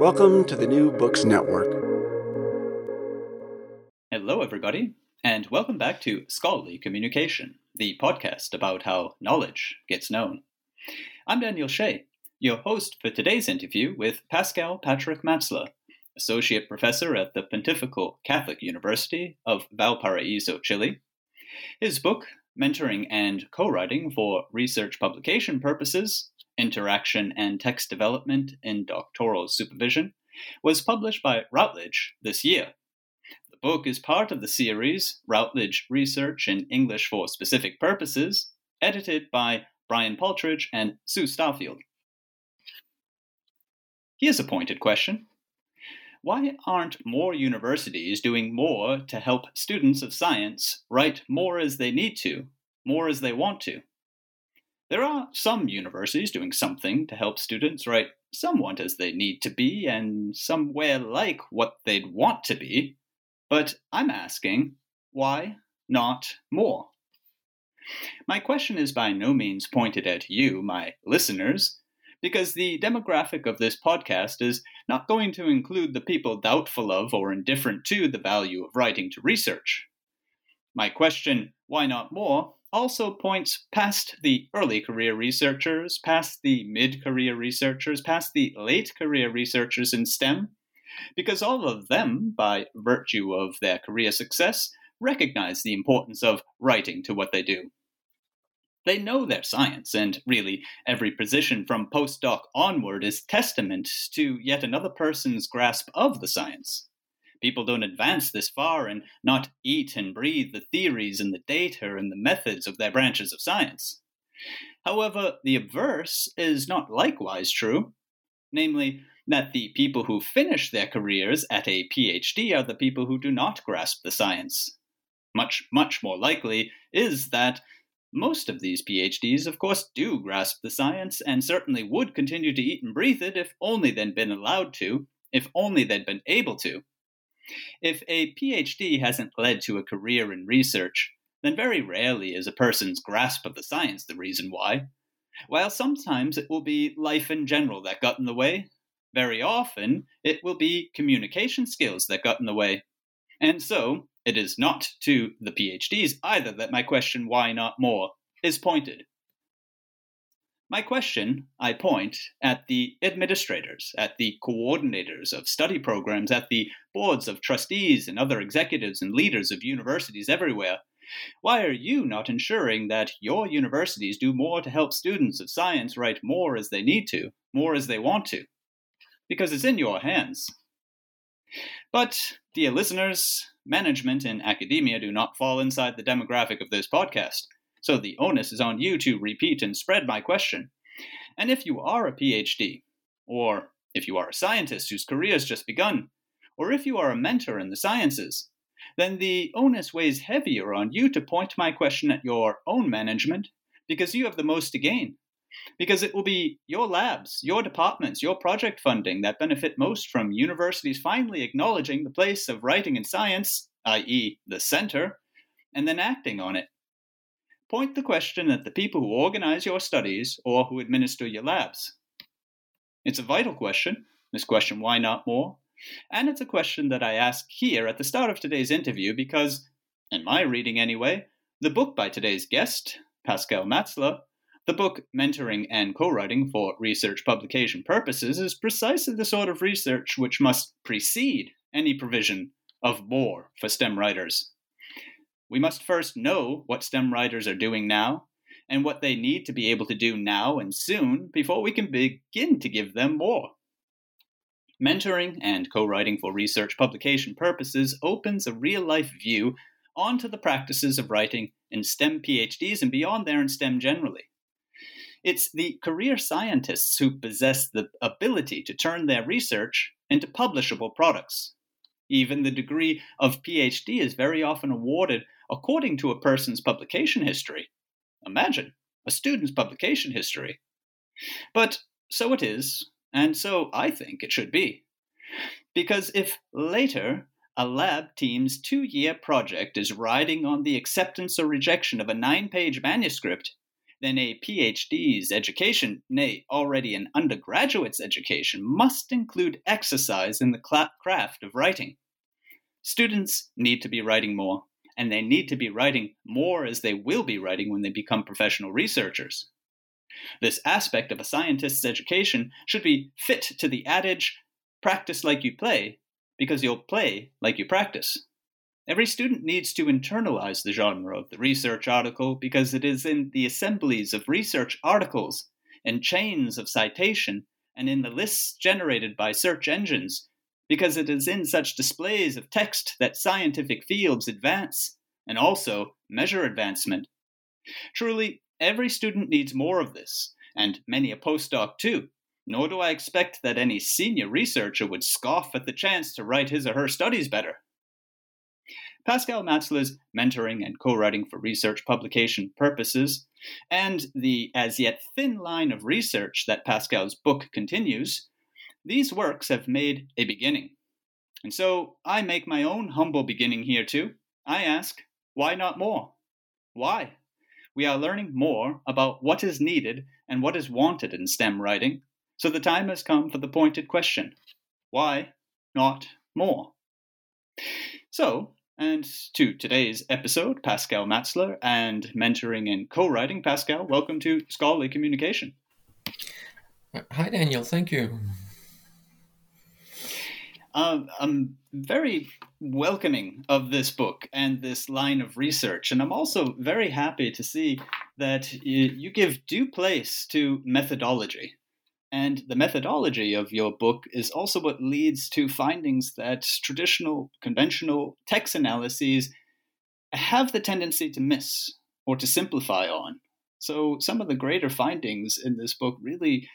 Welcome to the New Books Network. Hello, everybody, and welcome back to Scholarly Communication, the podcast about how knowledge gets known. I'm Daniel Shea, your host for today's interview with Pascal Patrick Matzler, Associate Professor at the Pontifical Catholic University of Valparaiso, Chile. His book, Mentoring and Co-Writing for Research Publication Purposes, Interaction and Text Development in Doctoral Supervision, was published by Routledge this year. The book is part of the series Routledge Research in English for Specific Purposes, edited by Brian Paltridge and Sue Starfield. Here's a pointed question. Why aren't more universities doing more to help students of science write more as they need to, more as they want to? There are some universities doing something to help students write somewhat as they need to be and somewhere like what they'd want to be, but I'm asking, why not more? My question is by no means pointed at you, my listeners, because the demographic of this podcast is not going to include the people doubtful of or indifferent to the value of writing to research. My question, why not more, also points past the early career researchers, past the mid career researchers, past the late career researchers in STEM, because all of them, by virtue of their career success, recognize the importance of writing to what they do. They know their science, and really, every position from postdoc onward is testament to yet another person's grasp of the science. People don't advance this far and not eat and breathe the theories and the data and the methods of their branches of science. However, the obverse is not likewise true, namely, that the people who finish their careers at a PhD are the people who do not grasp the science. Much, much more likely is that most of these PhDs, of course, do grasp the science and certainly would continue to eat and breathe it if only they'd been allowed to, if only they'd been able to. If a PhD hasn't led to a career in research, then very rarely is a person's grasp of the science the reason why. While sometimes it will be life in general that got in the way, very often it will be communication skills that got in the way. And so, it is not to the PhDs either that my question, why not more, is pointed. My question, I point at the administrators, at the coordinators of study programs, at the boards of trustees and other executives and leaders of universities everywhere. Why are you not ensuring that your universities do more to help students of science write more as they need to, more as they want to? Because it's in your hands. But, dear listeners, management and academia do not fall inside the demographic of this podcast. So the onus is on you to repeat and spread my question. And if you are a PhD, or if you are a scientist whose career has just begun, or if you are a mentor in the sciences, then the onus weighs heavier on you to point my question at your own management because you have the most to gain. because it will be your labs, your departments, your project funding that benefit most from universities finally acknowledging the place of writing in science, i.e., the center, and then acting on it. Point the question at the people who organize your studies or who administer your labs. It's a vital question, this question, why not more? And it's a question that I ask here at the start of today's interview because, in my reading anyway, the book by today's guest, Pascal Matzler, the book Mentoring and Co-Writing for Research Publication Purposes is precisely the sort of research which must precede any provision of more for STEM writers. We must first know what STEM writers are doing now and what they need to be able to do now and soon before we can begin to give them more. Mentoring and co writing for research publication purposes opens a real life view onto the practices of writing in STEM PhDs and beyond there in STEM generally. It's the career scientists who possess the ability to turn their research into publishable products. Even the degree of PhD is very often awarded according to a person's publication history. Imagine a student's publication history. But so it is, and so I think it should be. Because if later a lab team's two year project is riding on the acceptance or rejection of a nine page manuscript, then a PhD's education, nay, already an undergraduate's education, must include exercise in the craft of writing. Students need to be writing more, and they need to be writing more as they will be writing when they become professional researchers. This aspect of a scientist's education should be fit to the adage practice like you play, because you'll play like you practice. Every student needs to internalize the genre of the research article because it is in the assemblies of research articles and chains of citation and in the lists generated by search engines because it is in such displays of text that scientific fields advance and also measure advancement. Truly, every student needs more of this, and many a postdoc too. Nor do I expect that any senior researcher would scoff at the chance to write his or her studies better. Pascal Matzler's mentoring and co writing for research publication purposes, and the as yet thin line of research that Pascal's book continues, these works have made a beginning. And so I make my own humble beginning here too. I ask, why not more? Why? We are learning more about what is needed and what is wanted in STEM writing, so the time has come for the pointed question why not more? So, and to today's episode, Pascal Matzler and mentoring and co writing. Pascal, welcome to Scholarly Communication. Hi, Daniel. Thank you. Uh, I'm very welcoming of this book and this line of research, and I'm also very happy to see that you, give due place to methodology. And the methodology of your book is also what leads to findings that traditional, conventional text analyses have the tendency to miss or to simplify on. So, some of the greater findings in this book really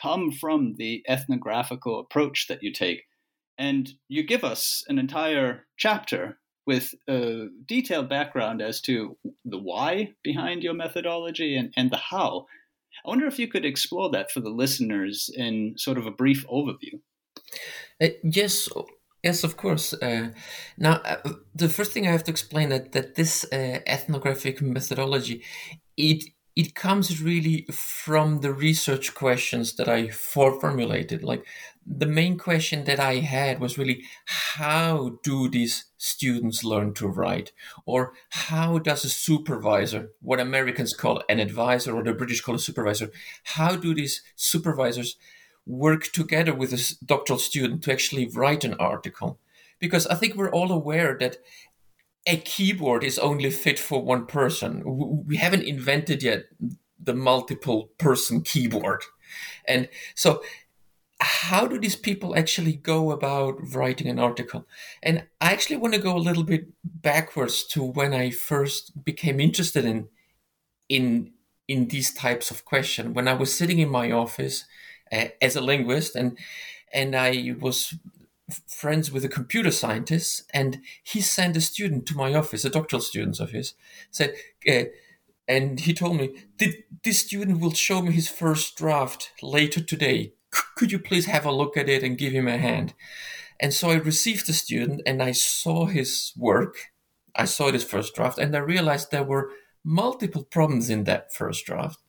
come from the ethnographical approach that you take. And you give us an entire chapter with a detailed background as to the why behind your methodology and, and the how. I wonder if you could explore that for the listeners in sort of a brief overview. Uh, yes, yes, of course. Uh, now, uh, the first thing I have to explain that that this uh, ethnographic methodology, it it comes really from the research questions that I formulated. Like the main question that I had was really how do these students learn to write? Or how does a supervisor, what Americans call an advisor or the British call a supervisor, how do these supervisors work together with a doctoral student to actually write an article? Because I think we're all aware that a keyboard is only fit for one person. We haven't invented yet the multiple person keyboard. And so how do these people actually go about writing an article? And I actually want to go a little bit backwards to when I first became interested in in in these types of questions. When I was sitting in my office uh, as a linguist, and and I was friends with a computer scientist, and he sent a student to my office, a doctoral student of his, said, uh, and he told me, "This student will show me his first draft later today. Could you please have a look at it and give him a hand?" And so I received the student and I saw his work. I saw his first draft and I realized there were multiple problems in that first draft.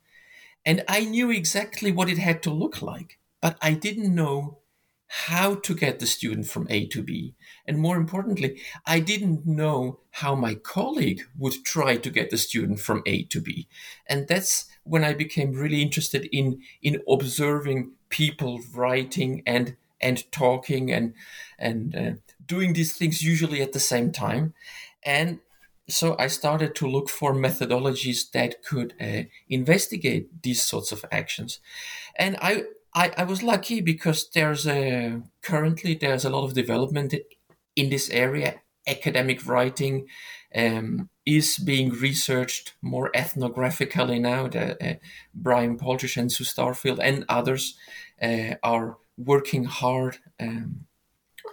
And I knew exactly what it had to look like, but I didn't know how to get the student from A to B. And more importantly, I didn't know how my colleague would try to get the student from A to B. And that's when I became really interested in, in observing people writing and and talking and and uh, doing these things usually at the same time. And so i started to look for methodologies that could uh, investigate these sorts of actions. And I, I i was lucky because there's a currently there's a lot of development in this area academic writing um, is being researched more ethnographically now. The, uh, Brian Paltridge and Sue Starfield and others uh, are working hard um,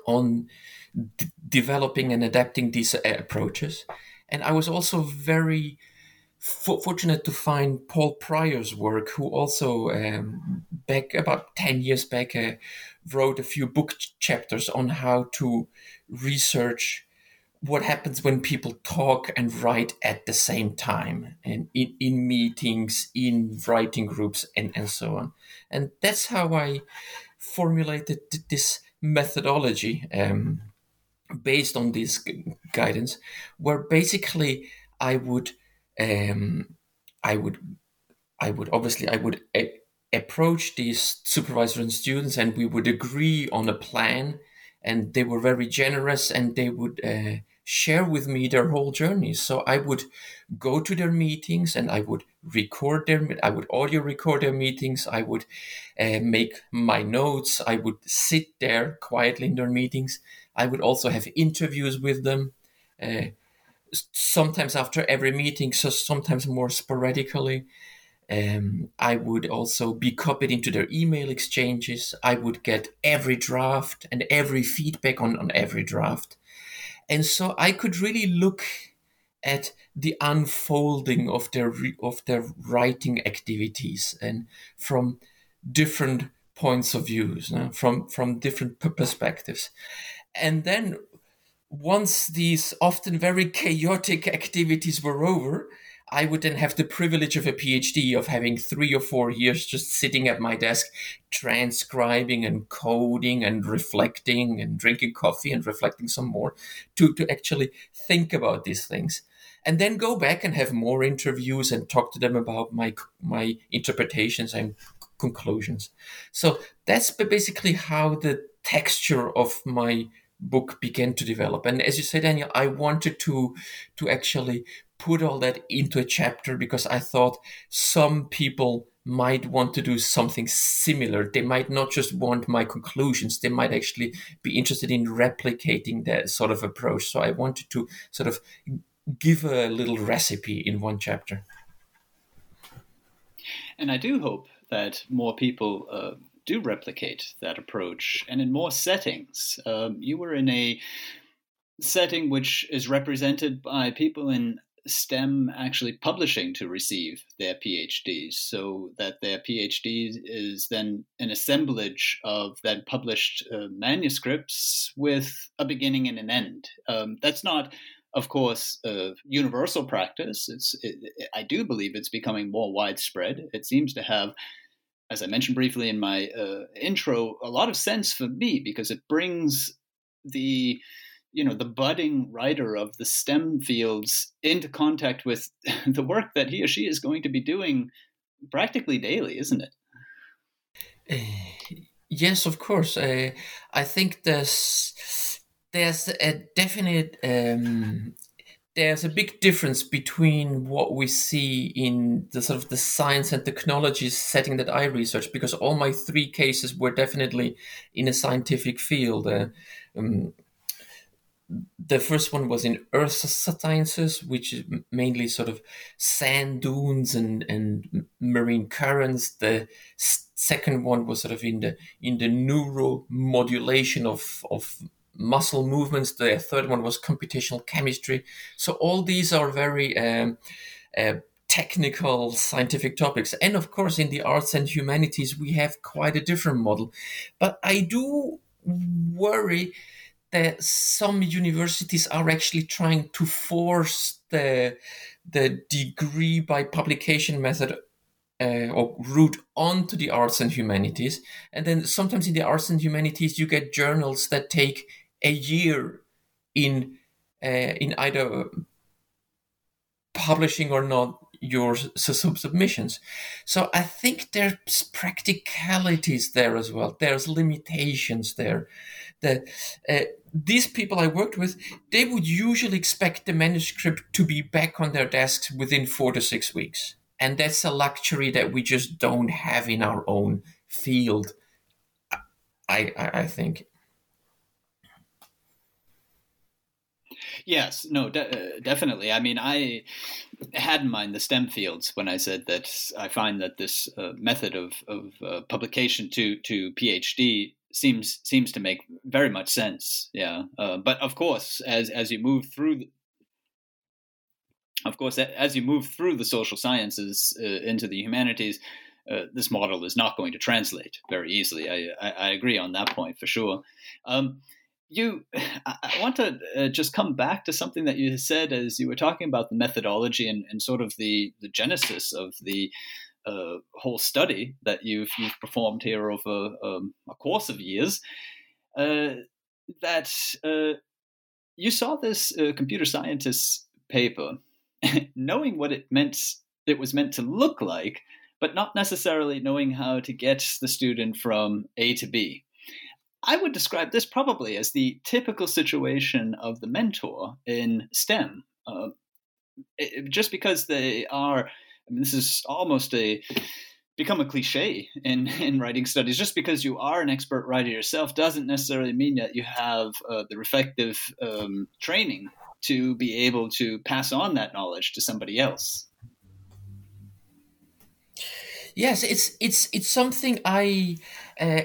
on d- developing and adapting these uh, approaches. And I was also very f- fortunate to find Paul Prior's work, who also um, back about ten years back uh, wrote a few book ch- chapters on how to research what happens when people talk and write at the same time and in, in meetings in writing groups and, and so on and that's how i formulated this methodology um, based on this guidance, where basically I would, um, I would, I would obviously I would a- approach these supervisors and students, and we would agree on a plan, and they were very generous, and they would. Uh, share with me their whole journey. So I would go to their meetings and I would record their, I would audio record their meetings. I would uh, make my notes. I would sit there quietly in their meetings. I would also have interviews with them. Uh, sometimes after every meeting, so sometimes more sporadically. Um, I would also be copied into their email exchanges. I would get every draft and every feedback on, on every draft. And so I could really look at the unfolding of their of their writing activities and from different points of views, from from different perspectives, and then once these often very chaotic activities were over, I would then have the privilege of a PhD of having three or four years just sitting at my desk, transcribing and coding and reflecting and drinking coffee and reflecting some more to, to actually think about these things. And then go back and have more interviews and talk to them about my my interpretations and conclusions. So that's basically how the texture of my book began to develop. And as you said, Daniel, I wanted to to actually put all that into a chapter because I thought some people might want to do something similar. They might not just want my conclusions, they might actually be interested in replicating that sort of approach. So I wanted to sort of give a little recipe in one chapter. And I do hope that more people uh, do replicate that approach and in more settings. Um, you were in a setting which is represented by people in STEM actually publishing to receive their PhDs, so that their PhD is then an assemblage of then published uh, manuscripts with a beginning and an end. Um, that's not, of course, a universal practice. It's, it, I do believe it's becoming more widespread. It seems to have as I mentioned briefly in my uh, intro, a lot of sense for me because it brings the you know the budding writer of the STEM fields into contact with the work that he or she is going to be doing practically daily, isn't it? Uh, yes, of course. Uh, I think there's there's a definite um, there's a big difference between what we see in the sort of the science and technology setting that I research, because all my three cases were definitely in a scientific field. Uh, um, the first one was in earth sciences, which is mainly sort of sand dunes and, and marine currents. The second one was sort of in the in the neuromodulation of of muscle movements. The third one was computational chemistry. So all these are very um, uh, technical scientific topics. And of course, in the arts and humanities, we have quite a different model. But I do worry that some universities are actually trying to force the the degree by publication method uh, or route onto the arts and humanities. And then sometimes in the arts and humanities, you get journals that take a year in uh, in either publishing or not your sub- submissions. So I think there's practicalities there as well. There's limitations there. That uh, these people I worked with, they would usually expect the manuscript to be back on their desks within four to six weeks, and that's a luxury that we just don't have in our own field. I I, I think. Yes, no, de- uh, definitely. I mean, I had in mind the STEM fields when I said that I find that this uh, method of, of uh, publication to to PhD seems seems to make very much sense. Yeah, uh, but of course, as as you move through. The, of course, as you move through the social sciences uh, into the humanities, uh, this model is not going to translate very easily. I, I, I agree on that point for sure. Um, you i want to uh, just come back to something that you said as you were talking about the methodology and, and sort of the, the genesis of the uh, whole study that you've, you've performed here over um, a course of years uh, that uh, you saw this uh, computer scientist's paper knowing what it meant it was meant to look like but not necessarily knowing how to get the student from a to b I would describe this probably as the typical situation of the mentor in STEM. Uh, it, just because they are, I mean, this is almost a become a cliche in, in writing studies. Just because you are an expert writer yourself doesn't necessarily mean that you have uh, the reflective um, training to be able to pass on that knowledge to somebody else. Yes, it's it's it's something I. Uh,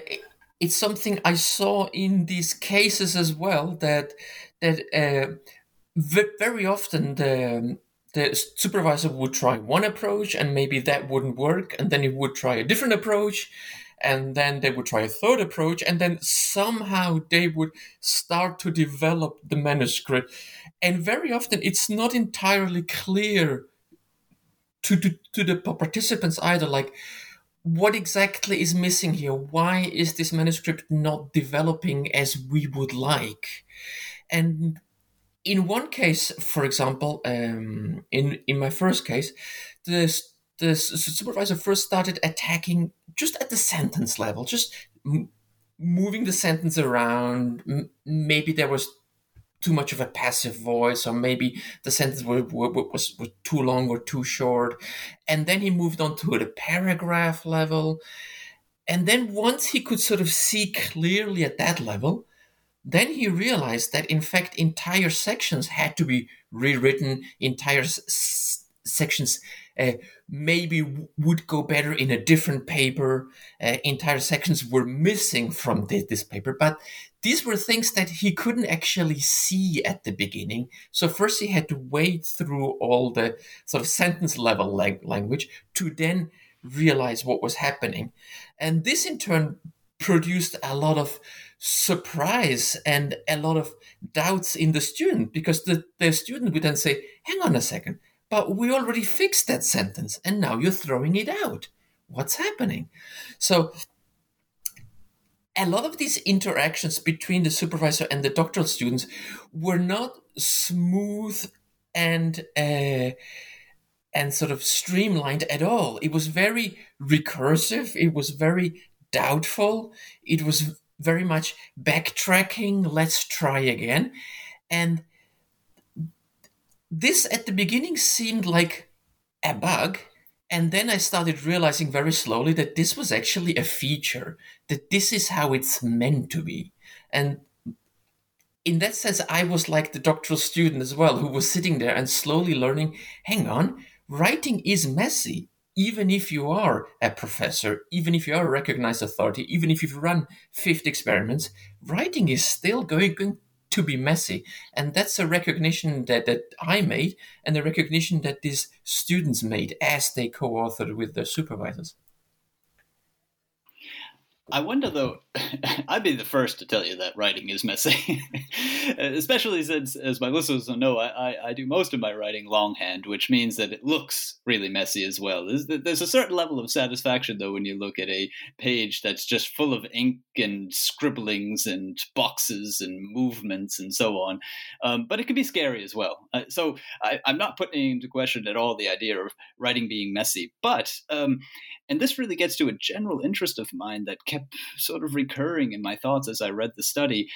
it's something I saw in these cases as well that that uh, very often the the supervisor would try one approach and maybe that wouldn't work and then he would try a different approach and then they would try a third approach and then somehow they would start to develop the manuscript and very often it's not entirely clear to, to, to the participants either like what exactly is missing here? Why is this manuscript not developing as we would like? And in one case, for example, um, in in my first case, the the supervisor first started attacking just at the sentence level, just m- moving the sentence around. M- maybe there was too much of a passive voice, or maybe the sentence was, was, was too long or too short. And then he moved on to the paragraph level. And then once he could sort of see clearly at that level, then he realized that in fact entire sections had to be rewritten, entire s- sections uh, maybe w- would go better in a different paper. Uh, entire sections were missing from this, this paper, but these were things that he couldn't actually see at the beginning. So first he had to wade through all the sort of sentence level language to then realize what was happening. And this in turn produced a lot of surprise and a lot of doubts in the student because the, the student would then say, hang on a second, but we already fixed that sentence and now you're throwing it out. What's happening? So a lot of these interactions between the supervisor and the doctoral students were not smooth and uh, and sort of streamlined at all. It was very recursive. It was very doubtful. It was very much backtracking. Let's try again, and this at the beginning seemed like a bug and then I started realizing very slowly that this was actually a feature, that this is how it's meant to be. And in that sense, I was like the doctoral student as well, who was sitting there and slowly learning hang on, writing is messy. Even if you are a professor, even if you are a recognized authority, even if you've run 50 experiments, writing is still going, to be messy. And that's a recognition that, that I made and a recognition that these students made as they co authored with their supervisors. I wonder though, I'd be the first to tell you that writing is messy, especially since, as my listeners will know, I, I, I, do most of my writing longhand, which means that it looks really messy as well. There's, there's, a certain level of satisfaction though when you look at a page that's just full of ink and scribblings and boxes and movements and so on. Um, but it can be scary as well. Uh, so I, am not putting into question at all the idea of writing being messy, but um, and this really gets to a general interest of mine that kept sort of recurring in my thoughts as I read the study.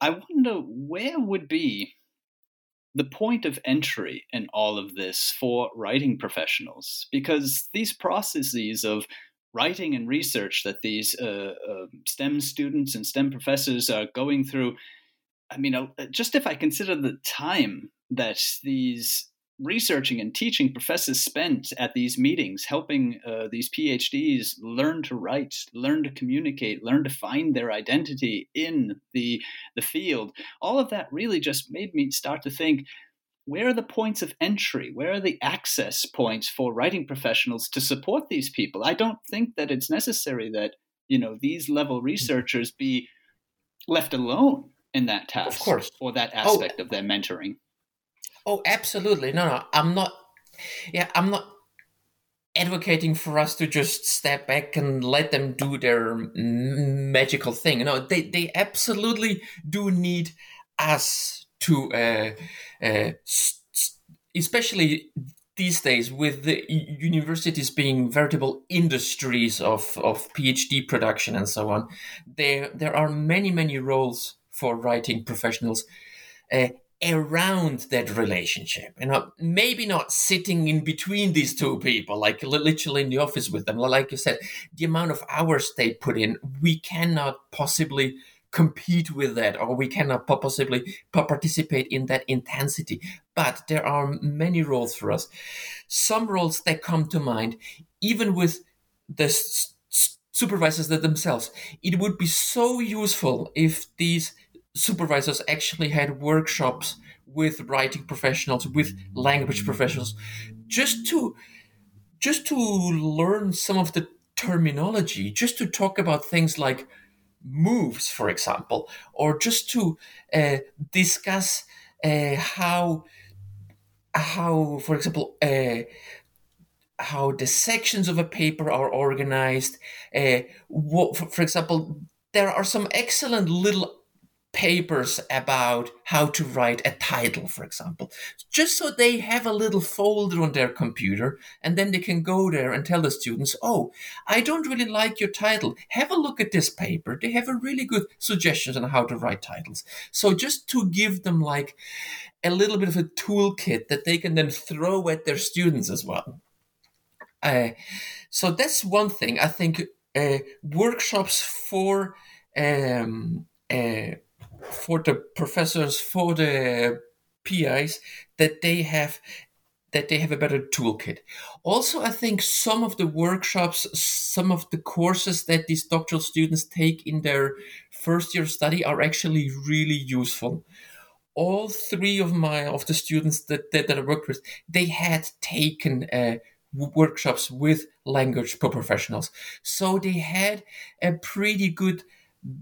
I wonder where would be the point of entry in all of this for writing professionals? Because these processes of writing and research that these uh, uh, STEM students and STEM professors are going through, I mean, uh, just if I consider the time that these researching and teaching professors spent at these meetings, helping uh, these PhDs learn to write, learn to communicate, learn to find their identity in the the field. All of that really just made me start to think. Where are the points of entry? Where are the access points for writing professionals to support these people? I don't think that it's necessary that you know these level researchers be left alone in that task of course. or that oh, aspect oh, of their mentoring. Oh, absolutely. No, no, I'm not. Yeah, I'm not advocating for us to just step back and let them do their magical thing. No, they they absolutely do need us to, uh, uh, especially these days with the universities being veritable industries of, of PhD production and so on, there there are many many roles for writing professionals. Uh, around that relationship you know maybe not sitting in between these two people like literally in the office with them. Like you said the amount of hours they put in we cannot possibly compete with that or we cannot possibly participate in that intensity. But there are many roles for us. Some roles that come to mind even with the supervisors themselves it would be so useful if these supervisors actually had workshops with writing professionals, with language professionals, just to just to learn some of the terminology, just to talk about things like moves, for example, or just to uh, discuss uh, how how, for example, uh, how the sections of a paper are organized. Uh, what, for, for example, there are some excellent little papers about how to write a title, for example, just so they have a little folder on their computer and then they can go there and tell the students, oh, I don't really like your title. Have a look at this paper. They have a really good suggestions on how to write titles. So just to give them like a little bit of a toolkit that they can then throw at their students as well. Uh, so that's one thing. I think uh, workshops for um, uh, for the professors, for the PIs, that they have that they have a better toolkit. Also, I think some of the workshops, some of the courses that these doctoral students take in their first year study are actually really useful. All three of my of the students that, that, that I worked with, they had taken uh, workshops with language professionals, so they had a pretty good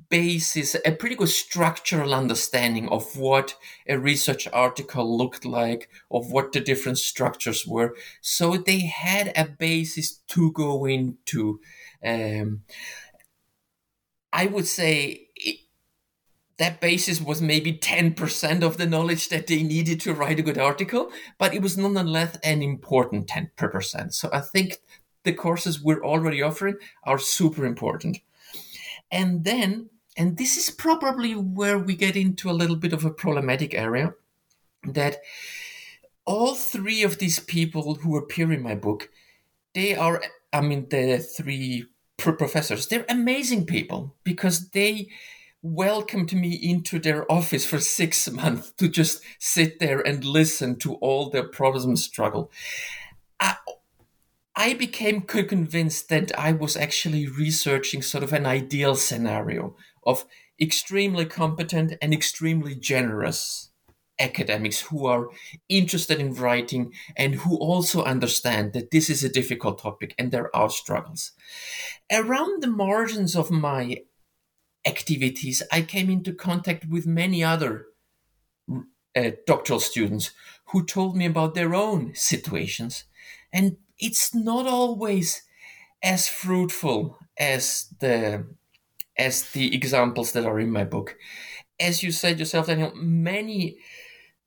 basis, a pretty good structural understanding of what a research article looked like, of what the different structures were. So they had a basis to go into. Um, I would say it, that basis was maybe 10% of the knowledge that they needed to write a good article, but it was nonetheless an important 10%. So I think the courses we're already offering are super important. And then, and this is probably where we get into a little bit of a problematic area, that all three of these people who appear in my book, they are, I mean, the three professors, they're amazing people because they welcomed me into their office for six months to just sit there and listen to all their problems and struggle. I, I became convinced that I was actually researching sort of an ideal scenario of extremely competent and extremely generous academics who are interested in writing and who also understand that this is a difficult topic and there are struggles. Around the margins of my activities, I came into contact with many other uh, doctoral students who told me about their own situations. And it's not always as fruitful as the as the examples that are in my book. As you said yourself, Daniel, many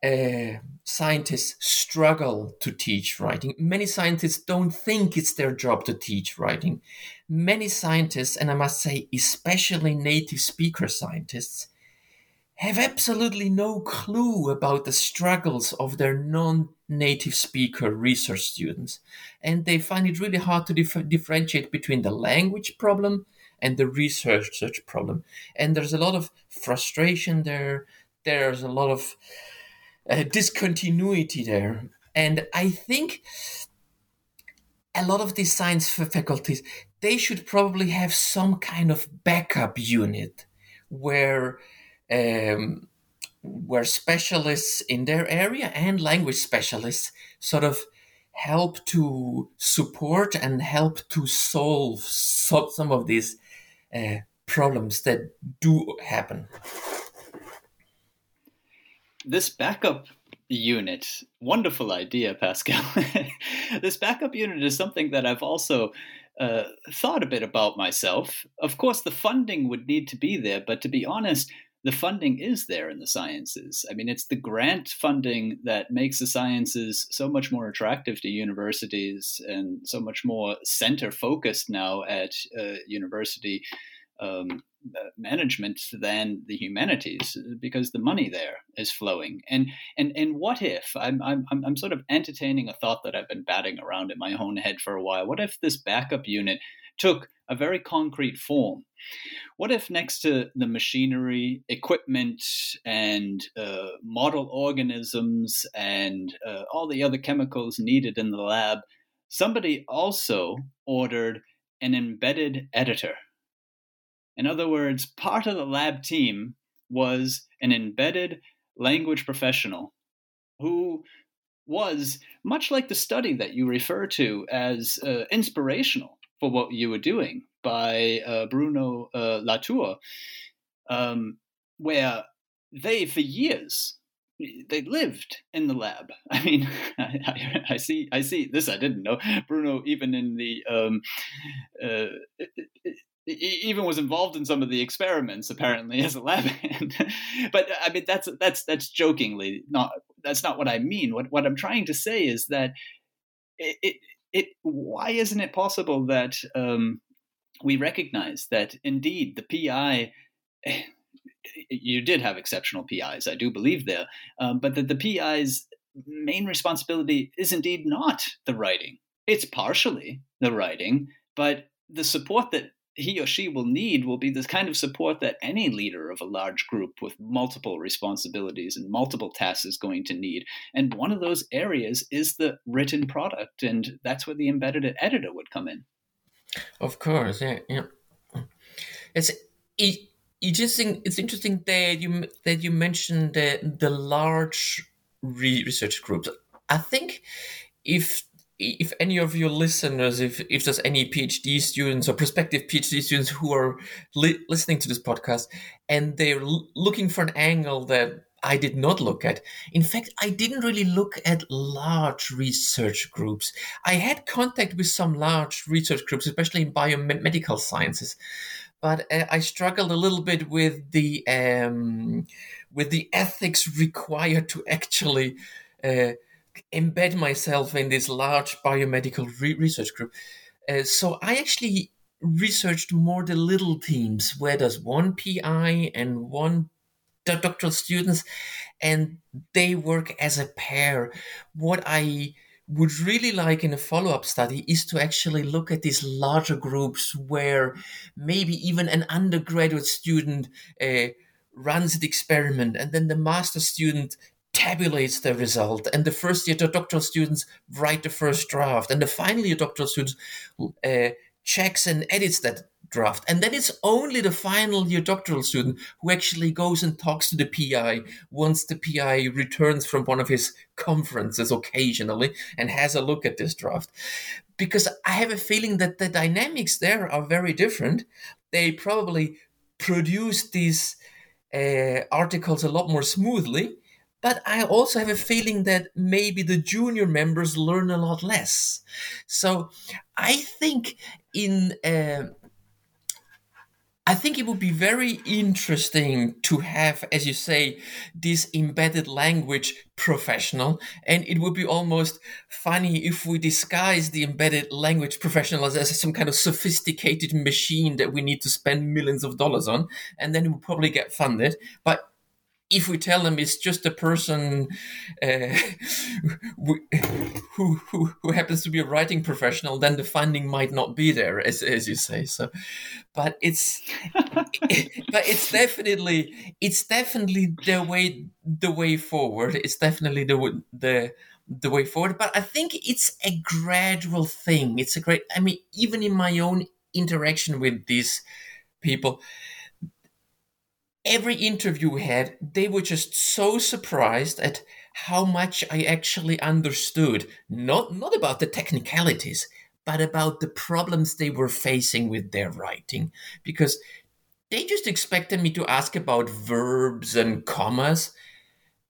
uh, scientists struggle to teach writing. Many scientists don't think it's their job to teach writing. Many scientists, and I must say, especially native speaker scientists, have absolutely no clue about the struggles of their non native speaker research students. And they find it really hard to dif- differentiate between the language problem and the research search problem. And there's a lot of frustration there, there's a lot of uh, discontinuity there. And I think a lot of these science faculties they should probably have some kind of backup unit where um, where specialists in their area and language specialists sort of help to support and help to solve some of these uh, problems that do happen. This backup unit, wonderful idea, Pascal. this backup unit is something that I've also uh, thought a bit about myself. Of course, the funding would need to be there, but to be honest, the funding is there in the sciences. I mean, it's the grant funding that makes the sciences so much more attractive to universities and so much more center focused now at uh, university um, uh, management than the humanities because the money there is flowing. And and and what if I'm I'm I'm sort of entertaining a thought that I've been batting around in my own head for a while. What if this backup unit took a very concrete form. What if, next to the machinery, equipment, and uh, model organisms, and uh, all the other chemicals needed in the lab, somebody also ordered an embedded editor? In other words, part of the lab team was an embedded language professional who was much like the study that you refer to as uh, inspirational for what you were doing by uh, Bruno uh, Latour, um, where they, for years, they lived in the lab. I mean, I, I, I, see, I see this. I didn't know Bruno even in the um, uh, even was involved in some of the experiments apparently as a lab hand. but I mean, that's that's that's jokingly not. That's not what I mean. What what I'm trying to say is that it, it it why isn't it possible that um, we recognize that indeed the PI you did have exceptional PIs, I do believe there, um, but that the PI's main responsibility is indeed not the writing. It's partially the writing, but the support that he or she will need will be the kind of support that any leader of a large group with multiple responsibilities and multiple tasks is going to need. And one of those areas is the written product, and that's where the embedded editor would come in. Of course, yeah, yeah. It's it, interesting. It's interesting that you that you mentioned the the large research groups. I think if if any of your listeners, if, if there's any PhD students or prospective PhD students who are li- listening to this podcast and they're l- looking for an angle that I did not look at. In fact, I didn't really look at large research groups. I had contact with some large research groups, especially in biomedical sciences, but uh, I struggled a little bit with the um, with the ethics required to actually. Uh, embed myself in this large biomedical re- research group. Uh, so I actually researched more the little teams where there's one PI and one doctoral students, and they work as a pair. What I would really like in a follow-up study is to actually look at these larger groups where maybe even an undergraduate student uh, runs the experiment and then the master student tabulates the result, and the first year doctoral students write the first draft, and the final year doctoral students uh, checks and edits that draft. And then it's only the final year doctoral student who actually goes and talks to the PI once the PI returns from one of his conferences occasionally and has a look at this draft. Because I have a feeling that the dynamics there are very different. They probably produce these uh, articles a lot more smoothly. But I also have a feeling that maybe the junior members learn a lot less. So I think in uh, I think it would be very interesting to have, as you say, this embedded language professional. And it would be almost funny if we disguise the embedded language professional as, as some kind of sophisticated machine that we need to spend millions of dollars on. And then it would probably get funded. But if we tell them it's just a person uh, who, who, who happens to be a writing professional, then the funding might not be there, as, as you say. So, but it's but it's definitely it's definitely the way the way forward. It's definitely the the the way forward. But I think it's a gradual thing. It's a great. I mean, even in my own interaction with these people every interview we had, they were just so surprised at how much I actually understood. Not not about the technicalities, but about the problems they were facing with their writing. Because they just expected me to ask about verbs and commas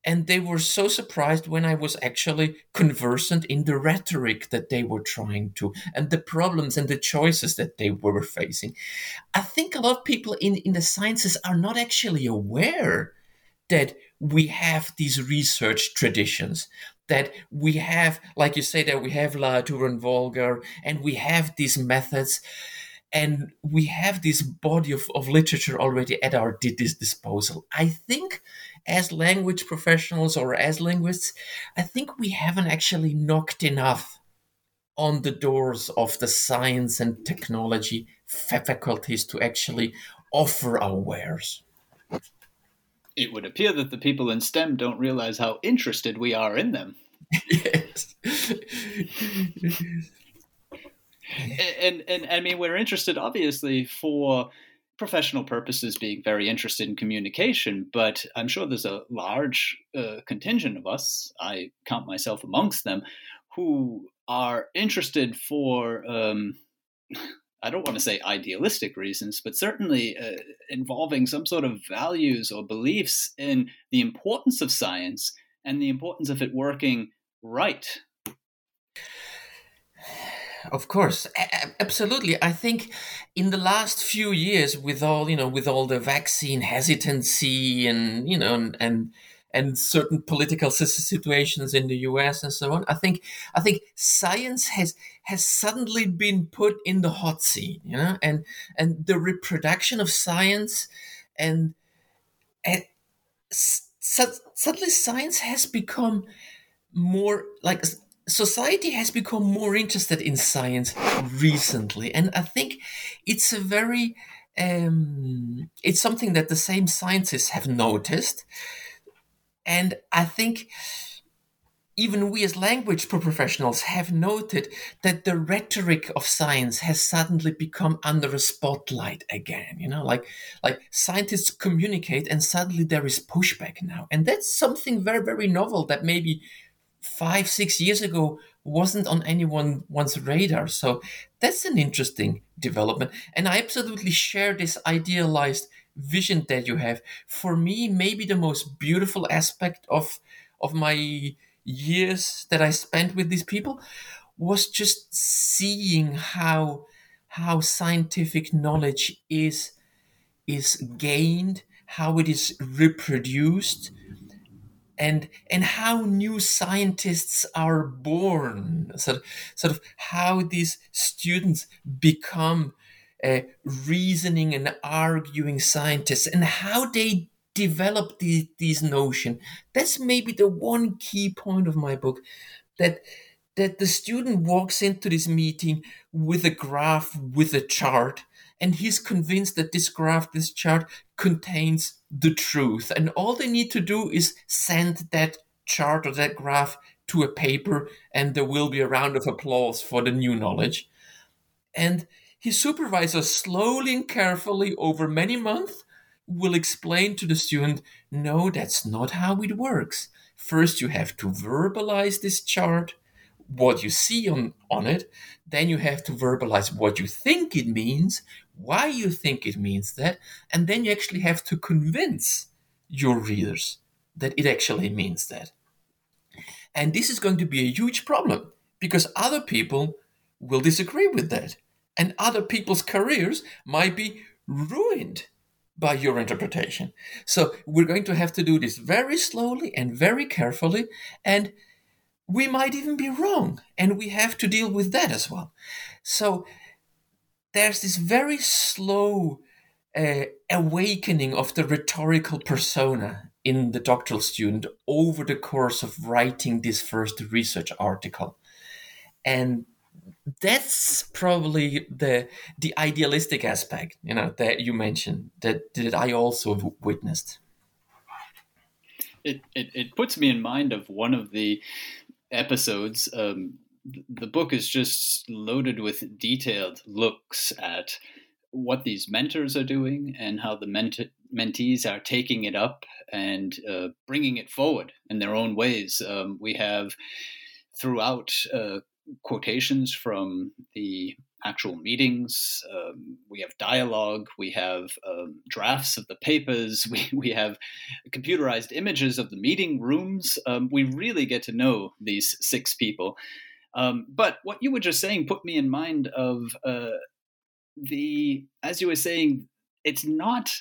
and they were so surprised when I was actually conversant in the rhetoric that they were trying to and the problems and the choices that they were facing. I think a lot of people in, in the sciences are not actually aware that we have these research traditions that we have like you say that we have Latour and Woolgar and we have these methods and we have this body of, of literature already at our disposal i think as language professionals or as linguists, I think we haven't actually knocked enough on the doors of the science and technology faculties to actually offer our wares. It would appear that the people in STEM don't realize how interested we are in them. yes. and, and, and I mean, we're interested obviously for professional purposes being very interested in communication, but I'm sure there's a large uh, contingent of us, I count myself amongst them, who are interested for, um, I don't want to say idealistic reasons, but certainly uh, involving some sort of values or beliefs in the importance of science and the importance of it working right of course a- absolutely. I think in the last few years with all you know with all the vaccine hesitancy and you know and and, and certain political situations in the US and so on i think i think science has has suddenly been put in the hot seat you know and and the reproduction of science and and suddenly science has become more like society has become more interested in science recently, and I think it's a very um, it's something that the same scientists have noticed, and I think even we as language professionals have noted that the rhetoric of science has suddenly become under a spotlight again you know like like scientists communicate and suddenly there is pushback now. And that's something very very novel that maybe five, six years ago wasn't on anyone's radar. So that's an interesting development. And I absolutely share this idealized vision that you have. For me, maybe the most beautiful aspect of of my years that I spent with these people was just seeing how how scientific knowledge is is gained, how it is reproduced, and and how new scientists are born. Sort of, sort of how these students become uh, reasoning and arguing scientists and how they develop the, these notion. That's maybe the one key point of my book that that the student walks into this meeting with a graph with a chart and he's convinced that this graph this chart contains the truth. And all they need to do is send that chart or that graph to a paper, and there will be a round of applause for the new knowledge. And his supervisor slowly and carefully over many months will explain to the student no, that's not how it works. First, you have to verbalize this chart, what you see on, on it. Then, you have to verbalize what you think it means, why you think it means that. And then, you actually have to convince your readers that it actually means that. And this is going to be a huge problem because other people will disagree with that and other people's careers might be ruined by your interpretation. So we're going to have to do this very slowly and very carefully, and we might even be wrong, and we have to deal with that as well. So there's this very slow uh, awakening of the rhetorical persona in the doctoral student over the course of writing this first research article. And that's probably the the idealistic aspect you know that you mentioned that that i also witnessed it, it, it puts me in mind of one of the episodes um, the book is just loaded with detailed looks at what these mentors are doing and how the ment- mentees are taking it up and uh, bringing it forward in their own ways. Um, we have throughout uh, quotations from the actual meetings. Um, we have dialogue. We have um, drafts of the papers. We, we have computerized images of the meeting rooms. Um, we really get to know these six people. Um, but what you were just saying put me in mind of uh, the, as you were saying, it's not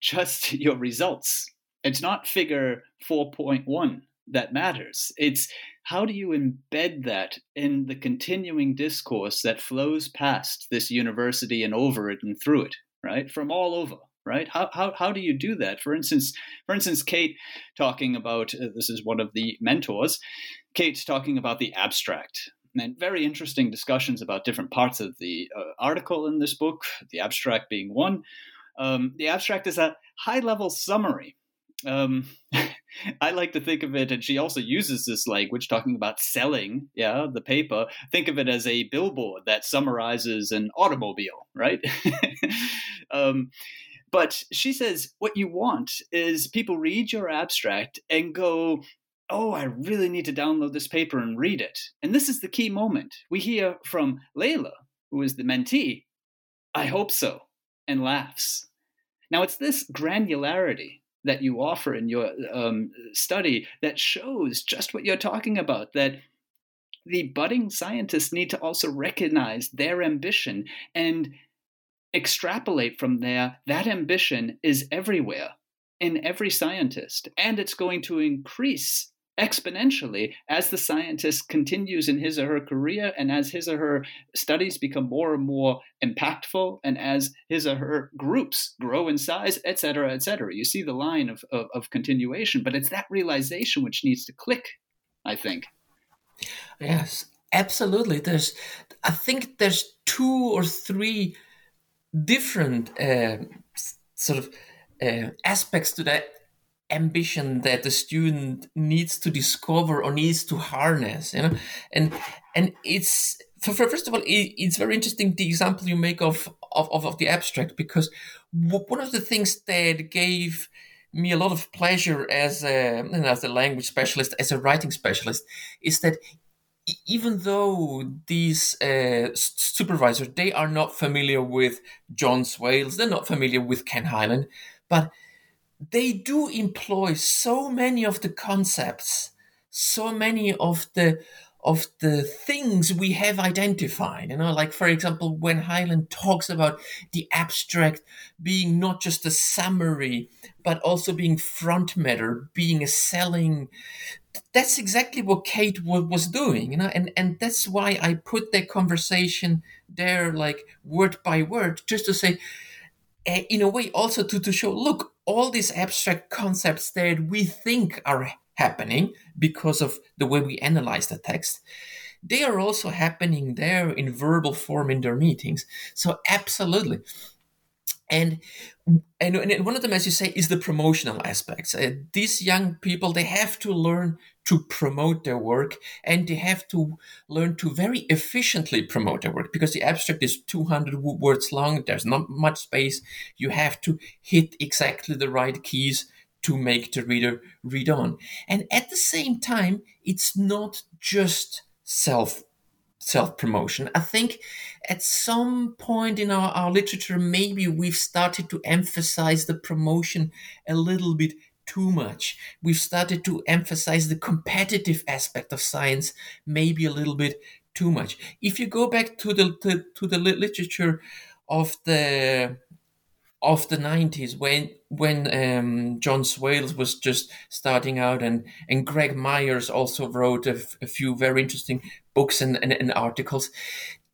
just your results. It's not figure 4.1 that matters. It's how do you embed that in the continuing discourse that flows past this university and over it and through it, right? From all over, right? How, how, how do you do that? For instance, for instance, Kate talking about uh, this is one of the mentors. kate's talking about the abstract, and very interesting discussions about different parts of the uh, article in this book. The abstract being one. Um, the abstract is a high level summary um, I like to think of it, and she also uses this language talking about selling, yeah, the paper. Think of it as a billboard that summarizes an automobile, right? um, but she says what you want is people read your abstract and go, oh, I really need to download this paper and read it. And this is the key moment. We hear from Layla, who is the mentee, I hope so, and laughs. Now, it's this granularity that you offer in your um, study that shows just what you're talking about that the budding scientists need to also recognize their ambition and extrapolate from there that ambition is everywhere in every scientist and it's going to increase exponentially as the scientist continues in his or her career and as his or her studies become more and more impactful and as his or her groups grow in size et cetera et cetera. You see the line of, of, of continuation but it's that realization which needs to click i think. Yes absolutely. There's i think there's two or three different uh, sort of uh, aspects to that ambition that the student needs to discover or needs to harness you know? And and it's first of all it, it's very interesting the example you make of, of of the abstract because one of the things that gave me a lot of pleasure as a as a language specialist as a writing specialist is that even though these uh, supervisors they are not familiar with John Swales, they're not familiar with Ken Hyland, but they do employ so many of the concepts, so many of the of the things we have identified. You know, like for example, when Hyland talks about the abstract being not just a summary, but also being front matter, being a selling. That's exactly what Kate was doing, you know, and and that's why I put that conversation there, like word by word, just to say, eh, in a way, also to to show, look, all these abstract concepts that we think are happening because of the way we analyze the text they are also happening there in verbal form in their meetings. So absolutely. And and, and one of them as you say is the promotional aspects. Uh, these young people they have to learn to promote their work and they have to learn to very efficiently promote their work because the abstract is 200 words long there's not much space you have to hit exactly the right keys to make the reader read on and at the same time it's not just self self promotion. I think at some point in our, our literature, maybe we've started to emphasize the promotion a little bit too much. We've started to emphasize the competitive aspect of science maybe a little bit too much. If you go back to the to, to the literature of the of the 90s when when um, John Swales was just starting out and and Greg Myers also wrote a, f- a few very interesting books and, and, and articles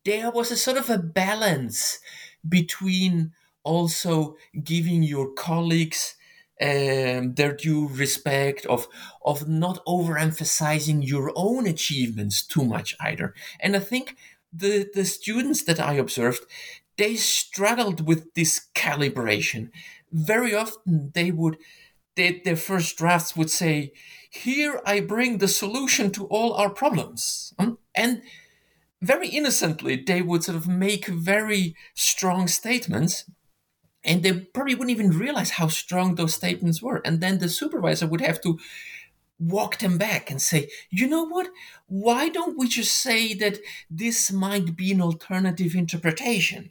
there was a sort of a balance between also giving your colleagues um, their due respect of of not overemphasizing your own achievements too much either and i think the the students that i observed they struggled with this calibration. Very often they would, they, their first drafts would say, Here I bring the solution to all our problems. Hmm? And very innocently, they would sort of make very strong statements. And they probably wouldn't even realize how strong those statements were. And then the supervisor would have to walk them back and say, you know what? Why don't we just say that this might be an alternative interpretation?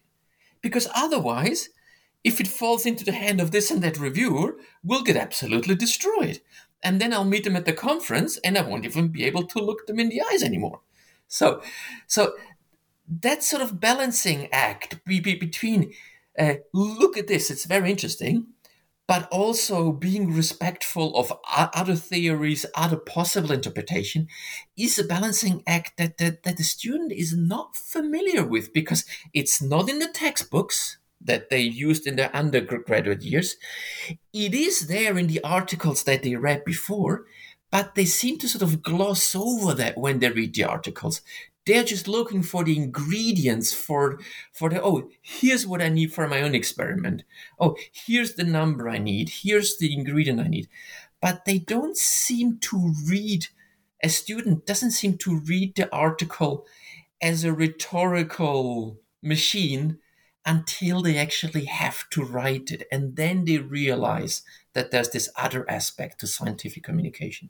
because otherwise, if it falls into the hand of this and that reviewer, we'll get absolutely destroyed. And then I'll meet them at the conference and I won't even be able to look them in the eyes anymore. So, so that sort of balancing act between uh, look at this, it's very interesting, but also being respectful of other theories, other possible interpretation, is a balancing act that, that, that the student is not familiar with because it's not in the textbooks that they used in their undergraduate years. It is there in the articles that they read before, but they seem to sort of gloss over that when they read the articles they're just looking for the ingredients for for the oh here's what i need for my own experiment. Oh here's the number i need. Here's the ingredient i need. But they don't seem to read a student doesn't seem to read the article as a rhetorical machine until they actually have to write it. And then they realize that there's this other aspect to scientific communication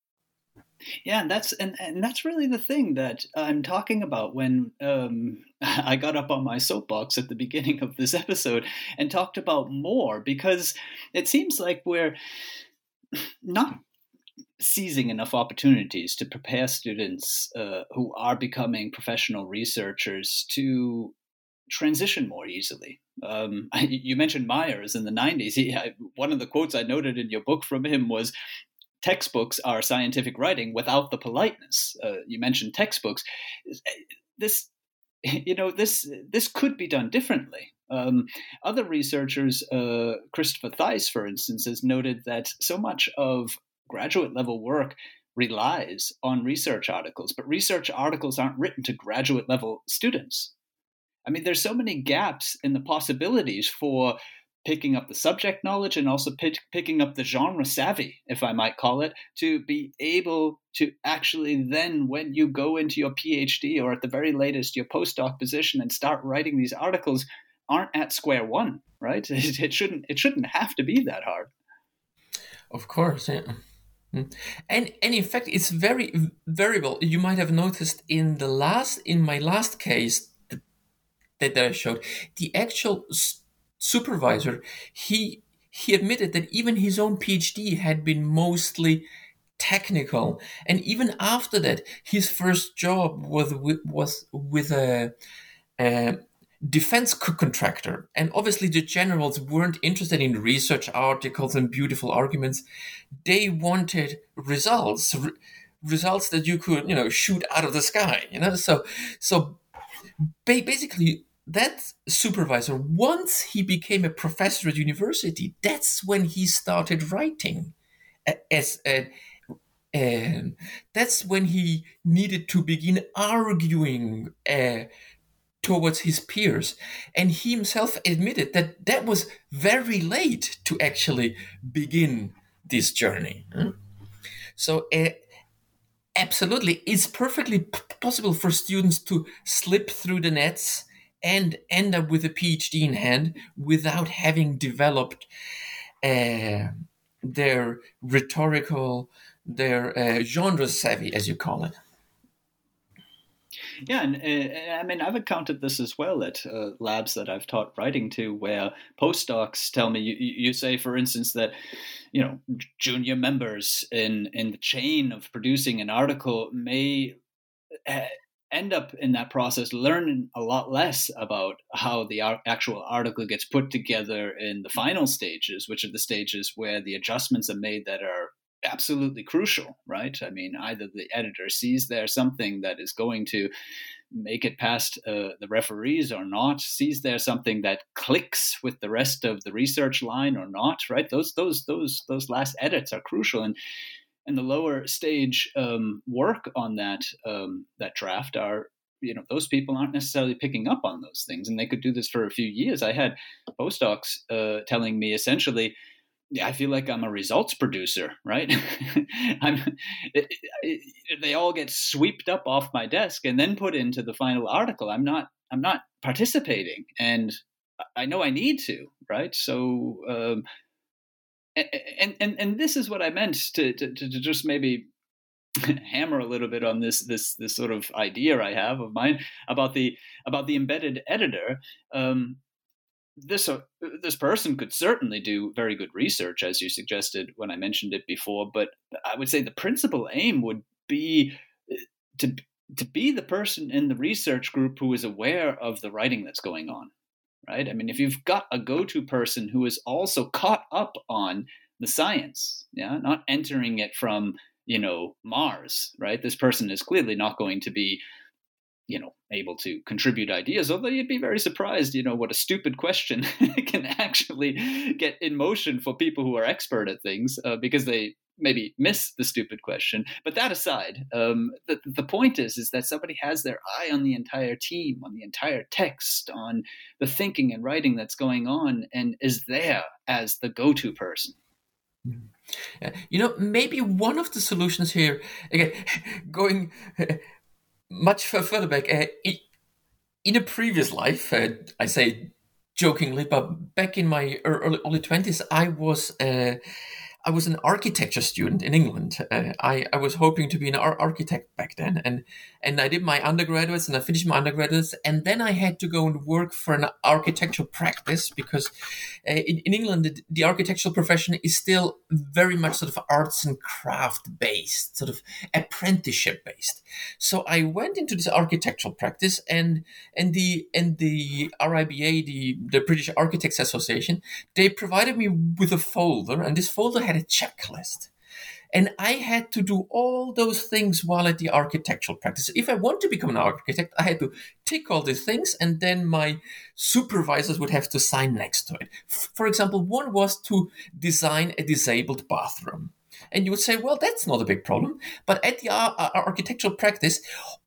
Yeah, and that's and, and that's really the thing that I'm talking about when um, I got up on my soapbox at the beginning of this episode and talked about more because it seems like we're not seizing enough opportunities to prepare students uh, who are becoming professional researchers to transition more easily. Um, you mentioned Myers in the 90s. He, I, one of the quotes I noted in your book from him was textbooks are scientific writing without the politeness. Uh, you mentioned textbooks. This, you know, this this could be done differently. Um, other researchers, uh, Christopher Theis, for instance, has noted that so much of graduate level work relies on research articles, but research articles aren't written to graduate level students. I mean, there's so many gaps in the possibilities for picking up the subject knowledge and also pick, picking up the genre savvy, if I might call it, to be able to actually then, when you go into your PhD or at the very latest your postdoc position and start writing these articles, aren't at square one, right? It, it shouldn't it shouldn't have to be that hard. Of course, yeah. Hmm. And and in fact, it's very variable. You might have noticed in the last in my last case that, that I showed, the actual supervisor, he he admitted that even his own PhD had been mostly technical, and even after that, his first job was with, was with a, a defense contractor. And obviously, the generals weren't interested in research articles and beautiful arguments. They wanted results, re- results that you could, you know, shoot out of the sky. You know, so so ba- basically, that supervisor, once he became a professor at university, that's when he started writing as a and that's when he needed to begin arguing uh, towards his peers. And he himself admitted that that was very late to actually begin this journey. So, uh, absolutely, it's perfectly possible for students to slip through the nets and end up with a PhD in hand without having developed uh, their rhetorical, their uh, genre savvy, as you call it. Yeah, and uh, I mean, I've encountered this as well at uh, labs that I've taught writing to, where postdocs tell me, you, you say, for instance, that you know junior members in in the chain of producing an article may uh, end up in that process learning a lot less about how the actual article gets put together in the final stages, which are the stages where the adjustments are made that are absolutely crucial, right? I mean, either the editor sees there something that is going to make it past uh, the referees or not, sees there something that clicks with the rest of the research line or not, right? Those those those those last edits are crucial, and and the lower stage um, work on that um, that draft are you know those people aren't necessarily picking up on those things and they could do this for a few years i had postdocs uh, telling me essentially I feel like I'm a results producer, right? I'm, it, it, they all get swept up off my desk and then put into the final article. I'm not, I'm not participating, and I know I need to, right? So, um, and and and this is what I meant to to, to just maybe hammer a little bit on this this this sort of idea I have of mine about the about the embedded editor. Um, this uh, this person could certainly do very good research, as you suggested when I mentioned it before. But I would say the principal aim would be uh, to to be the person in the research group who is aware of the writing that's going on, right? I mean, if you've got a go-to person who is also caught up on the science, yeah, not entering it from you know Mars, right? This person is clearly not going to be you know able to contribute ideas although you'd be very surprised you know what a stupid question can actually get in motion for people who are expert at things uh, because they maybe miss the stupid question but that aside um, the, the point is is that somebody has their eye on the entire team on the entire text on the thinking and writing that's going on and is there as the go-to person mm-hmm. you know maybe one of the solutions here again going much further back, uh, in a previous life, uh, I say jokingly, but back in my early, early 20s, I was uh, I was an architecture student in England. Uh, I, I was hoping to be an ar- architect back then, and and I did my undergraduates and I finished my undergraduates, and then I had to go and work for an architectural practice because uh, in, in England the, the, architectural profession is still very much sort of arts and craft based, sort of apprenticeship based. So I went into this architectural practice, and and the and the RIBA, the the British Architects Association, they provided me with a folder, and this folder had a checklist. And I had to do all those things while at the architectural practice. If I want to become an architect, I had to tick all these things, and then my supervisors would have to sign next to it. For example, one was to design a disabled bathroom. And you would say, well, that's not a big problem. But at the uh, uh, architectural practice,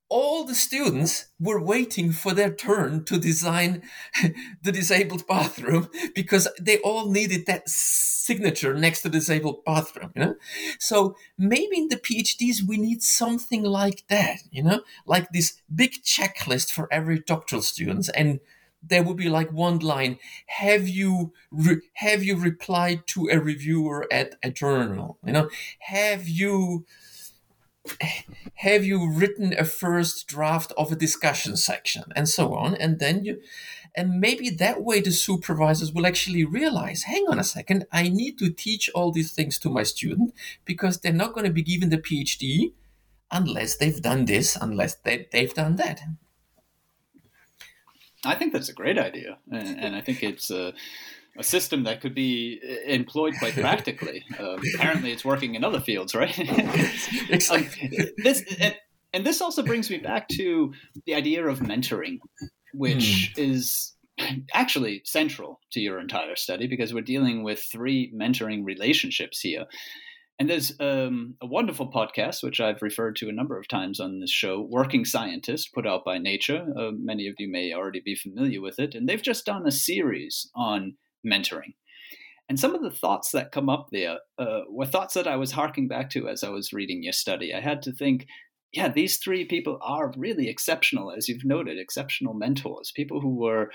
all the students were waiting for their turn to design the disabled bathroom because they all needed that signature next to the disabled bathroom you know? So maybe in the phds we need something like that you know? Like this big checklist for every doctoral students and there would be like one line have you re- have you replied to a reviewer at a journal? You know? Have you have you written a first draft of a discussion section? And so on. And then you and maybe that way the supervisors will actually realize hang on a second i need to teach all these things to my student because they're not going to be given the phd unless they've done this unless they, they've done that. I think that's a great idea, and, and I think it's a, a, system that could be employed quite practically. Um, apparently, it's working in other fields, right? Um, this and, and, this also brings me back to the idea of mentoring, which mm. is actually central to your entire study because we're dealing with three mentoring relationships here. And there's um, a wonderful podcast, which I've referred to a number of times on this show, Working Scientist, put out by Nature. Uh, many of you may already be familiar with it. And they've just done a series on mentoring. And some of the thoughts that come up there uh, were thoughts that I was harking back to as I was reading your study. I had to think, yeah, these three people are really exceptional, as you've noted, exceptional mentors, people who were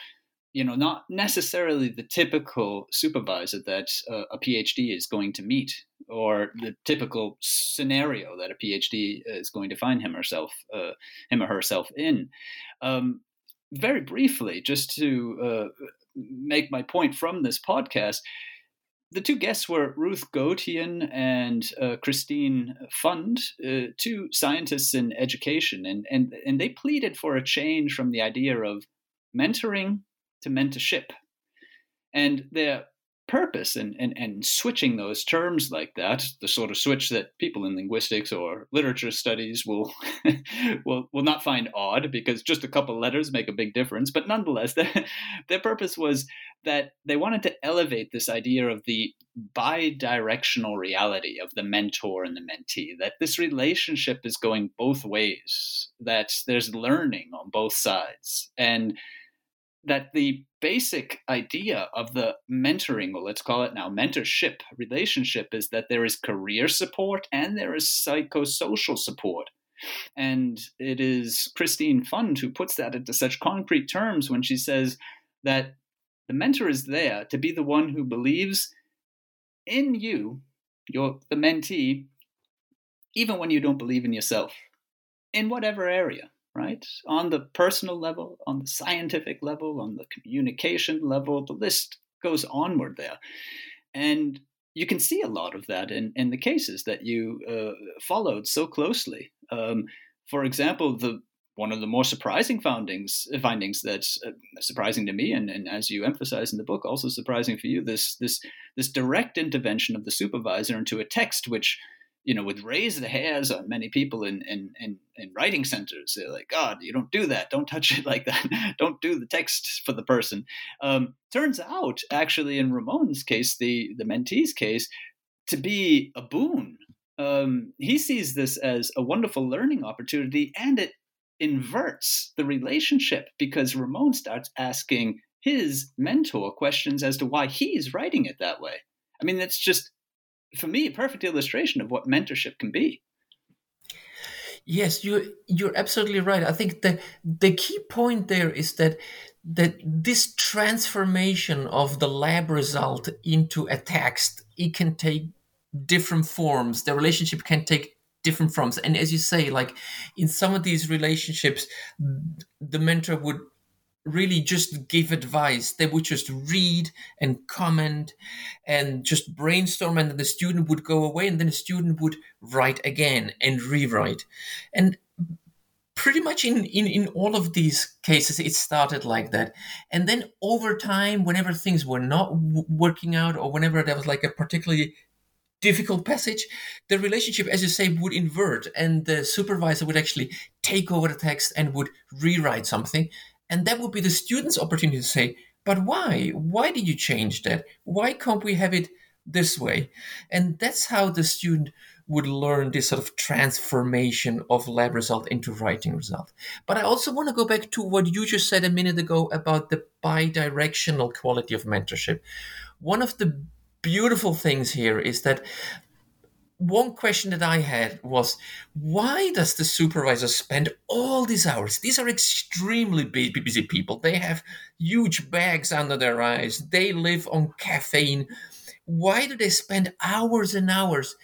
you know, not necessarily the typical supervisor that uh, a PhD is going to meet, or the typical scenario that a PhD is going to find him herself, uh, him or herself in. Um, very briefly, just to uh, make my point from this podcast, the two guests were Ruth Gotian and uh, Christine Pfund, uh, two scientists in education, and, and and they pleaded for a change from the idea of mentoring to mentorship. And their purpose and, in, in, switching those terms like that, the sort of switch that people in linguistics or literature studies will will will not find odd because just a couple letters make a big difference. But nonetheless, their, their purpose was that they wanted to elevate this idea of the bi-directional reality of the mentor and the mentee, that this relationship is going both ways, that there's learning on both sides. And that the basic idea of the mentoring, or let's call it now mentorship relationship, is that there is career support and there is psychosocial support. And it is Christine Pfund who puts that into such concrete terms when she says that the mentor is there to be the one who believes in you, your the mentee, even when you don't believe in yourself, in whatever area right? On the personal level, on the scientific level, on the communication level, the list goes onward there. And you can see a lot of that in, in the cases that you uh, followed so closely. Um, for example, the one of the more surprising findings findings that's uh, surprising to me, and, and as you emphasize in the book, also surprising for you, this this this direct intervention of the supervisor into a text which you know, would raise the hairs on many people in, in, in, in, writing centers. They're like, God, you don't do that. Don't touch it like that. don't do the text for the person. Um, turns out, actually, in Ramon's case, the, the mentee's case, to be a boon. Um, he sees this as a wonderful learning opportunity and it inverts the relationship because Ramon starts asking his mentor questions as to why he's writing it that way. I mean, it's just for me, a perfect illustration of what mentorship can be. Yes, you you're absolutely right. I think the the key point there is that that this transformation of the lab result into a text it can take different forms. The relationship can take different forms, and as you say, like in some of these relationships, the mentor would really just give advice. They would just read and comment and just brainstorm, and then the student would go away, and then the student would write again and rewrite. And pretty much in, in, in all of these cases, it started like that. And then over time, whenever things were not w- working out, or whenever there was like a particularly difficult passage, the relationship, as you say, would invert, and the supervisor would actually take over the text and would rewrite something. And that would be the student's opportunity to say, but why? Why did you change that? Why can't we have it this way? And that's how the student would learn this sort of transformation of lab result into writing result. But I also want to go back to what you just said a minute ago about the bi-directional quality of mentorship. One of the beautiful things here is that one question that I had was why does the supervisor spend all these hours? These are extremely busy people. They have huge bags under their eyes. They live on caffeine. Why do they spend hours and hours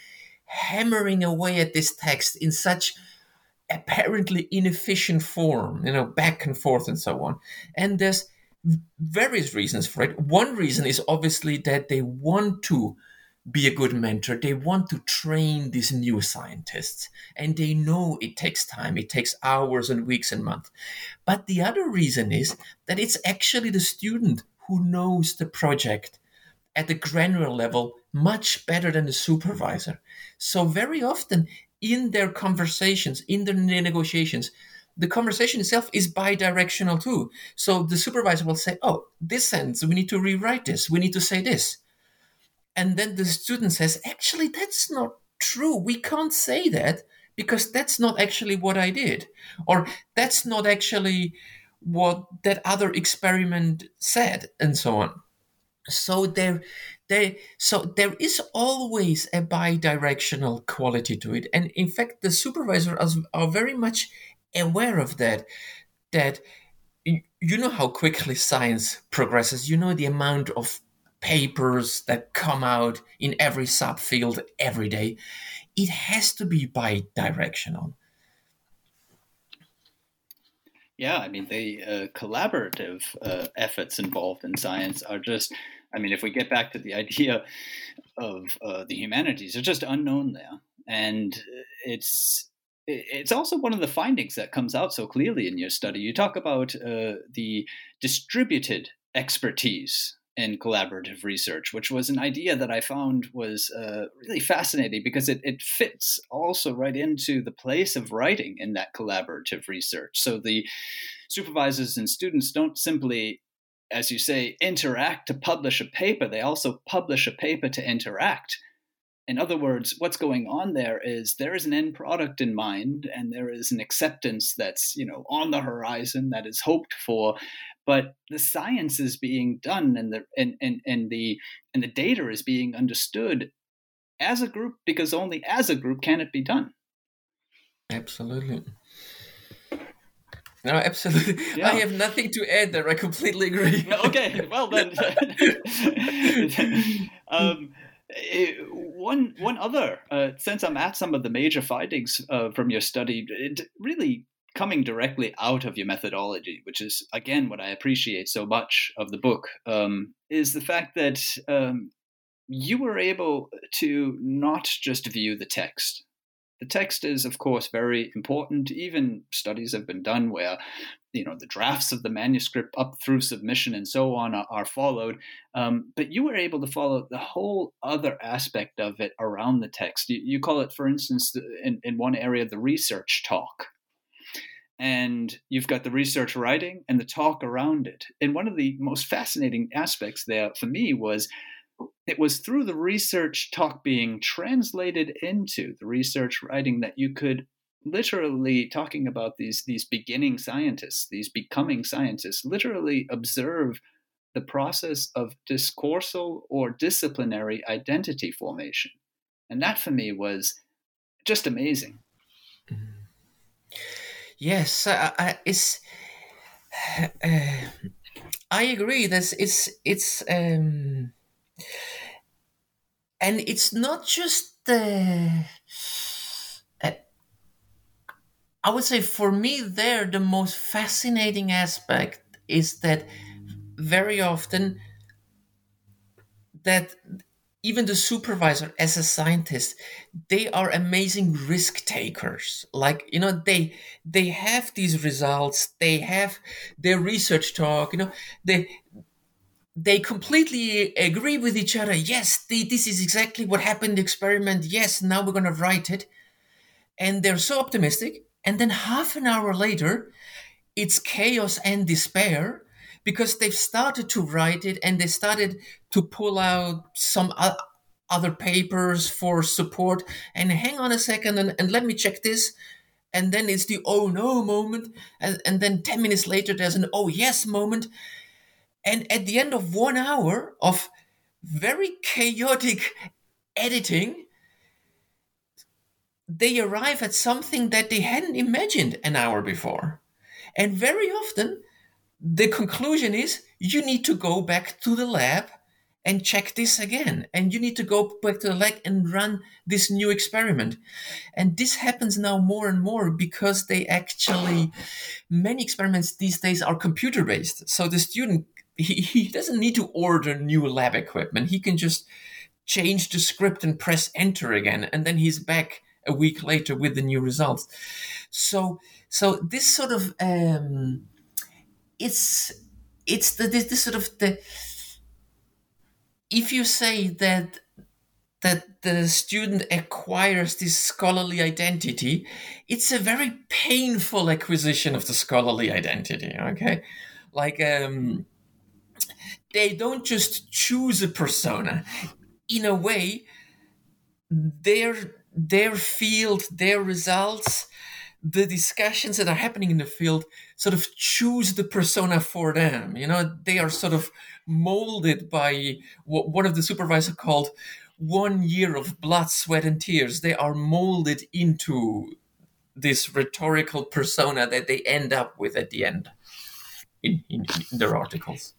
hammering away at this text in such apparently inefficient form, you know, back and forth and so on? And there's various reasons for it. One reason is obviously that they want to be a good mentor. They want to train these new scientists. And they know it takes time, it takes hours and weeks and months. But the other reason is that it's actually the student who knows the project at the granular level much better than the supervisor. So, very often in their conversations, in their negotiations, the conversation itself is bi-directional too. So the supervisor will say, "Oh, this sentence we need to rewrite this. We need to say this," and then the student says, "Actually, that's not true. We can't say that because that's not actually what I did, or that's not actually what that other experiment said," and so on. So there, there, so there is always a bi-directional quality to it, and in fact, the supervisors are very much aware of that that you know how quickly science progresses you know the amount of papers that come out in every subfield every day. It has to be bi-directional. Yeah i mean the uh, collaborative uh, efforts involved in science are just i mean if we get back to the idea of uh, the humanities they're just unknown there. And it's it's also one of the findings that comes out so clearly in your study. You talk about uh, the distributed expertise in collaborative research, which was an idea that I found was uh, really fascinating because it, it fits also right into the place of writing in that collaborative research. So the supervisors and students don't simply, as you say, interact to publish a paper, they also publish a paper to interact in other words, what's going on there is there is an end product in mind and there is an acceptance that's, you know, on the horizon that is hoped for, but the science is being done and the and, and, and the and the data is being understood as a group because only as a group can it be done. Absolutely. No, absolutely. Yeah. I have nothing to add there. I completely agree. okay, well then. um, it, one one other, uh, since I'm at some of the major findings uh, from your study, it really coming directly out of your methodology, which is again what I appreciate so much of the book, um, is the fact that um, you were able to not just view the text the text is, of course, very important. Even studies have been done where, you know, the drafts of the manuscript up through submission and so on are, are followed. Um, but you were able to follow the whole other aspect of it around the text. You, you call it, for instance, in, in one area, the research talk and you've got the research writing and the talk around it. And one of the most fascinating aspects there for me was it was through the research talk being translated into the research writing that you could literally talking about these these beginning scientists these becoming scientists literally observe the process of discoursal or disciplinary identity formation. And that for me was just amazing. Yes uh, it's uh, i agree this it's it's um and it's not just the uh, i would say for me there the most fascinating aspect is that very often that even the supervisor as a scientist they are amazing risk takers like you know they they have these results they have their research talk you know they they completely agree with each other. Yes, they, this is exactly what happened in the experiment. Yes, now we're going to write it. And they're so optimistic. And then half an hour later, it's chaos and despair because they've started to write it and they started to pull out some other papers for support. And hang on a second and, and let me check this. And then it's the oh no moment. And, and then 10 minutes later, there's an oh yes moment and at the end of one hour of very chaotic editing, they arrive at something that they hadn't imagined an hour before. And very often, the conclusion is you need to go back to the lab and check this again. And you need to go back to the lab and run this new experiment. And this happens now more and more because they actually, many experiments these days are computer based. So the student he, he doesn't need to order new lab equipment. He can just change the script and press enter again, and then he's back a week later with the new results. So, so this sort of um, it's it's the this, this sort of the if you say that that the student acquires this scholarly identity, it's a very painful acquisition of the scholarly identity. Okay, like um, they don't just choose a persona. In a way, their their field, their results, the discussions that are happening in the field sort of choose the persona for them. You know, they are sort of molded by what one of the supervisors called one year of blood, sweat, and tears. They are molded into this rhetorical persona that they end up with at the end in, in, in their articles.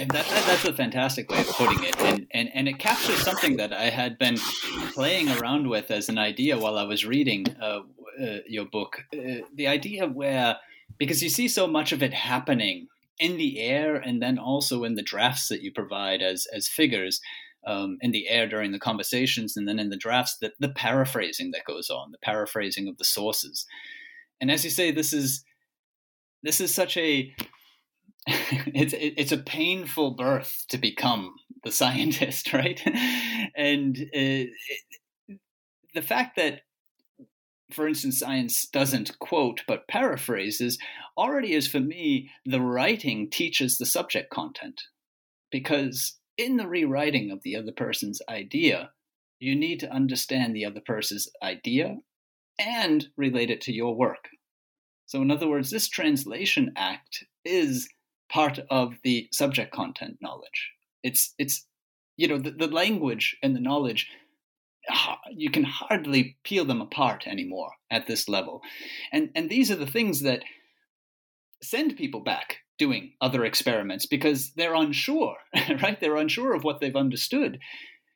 And that, that, that's a fantastic way of putting it, and, and and it captures something that I had been playing around with as an idea while I was reading uh, uh, your book. Uh, the idea where because you see so much of it happening in the air, and then also in the drafts that you provide as as figures um, in the air during the conversations, and then in the drafts, that the paraphrasing that goes on, the paraphrasing of the sources. And as you say, this is this is such a it's it's a painful birth to become the scientist, right? and uh, it, the fact that, for instance, science doesn't quote but paraphrases already is for me the writing teaches the subject content because in the rewriting of the other person's idea, you need to understand the other person's idea and relate it to your work. So, in other words, this translation act is part of the subject content knowledge. It's it's you know the, the language and the knowledge you can hardly peel them apart anymore at this level. And and these are the things that send people back doing other experiments because they're unsure, right? They're unsure of what they've understood.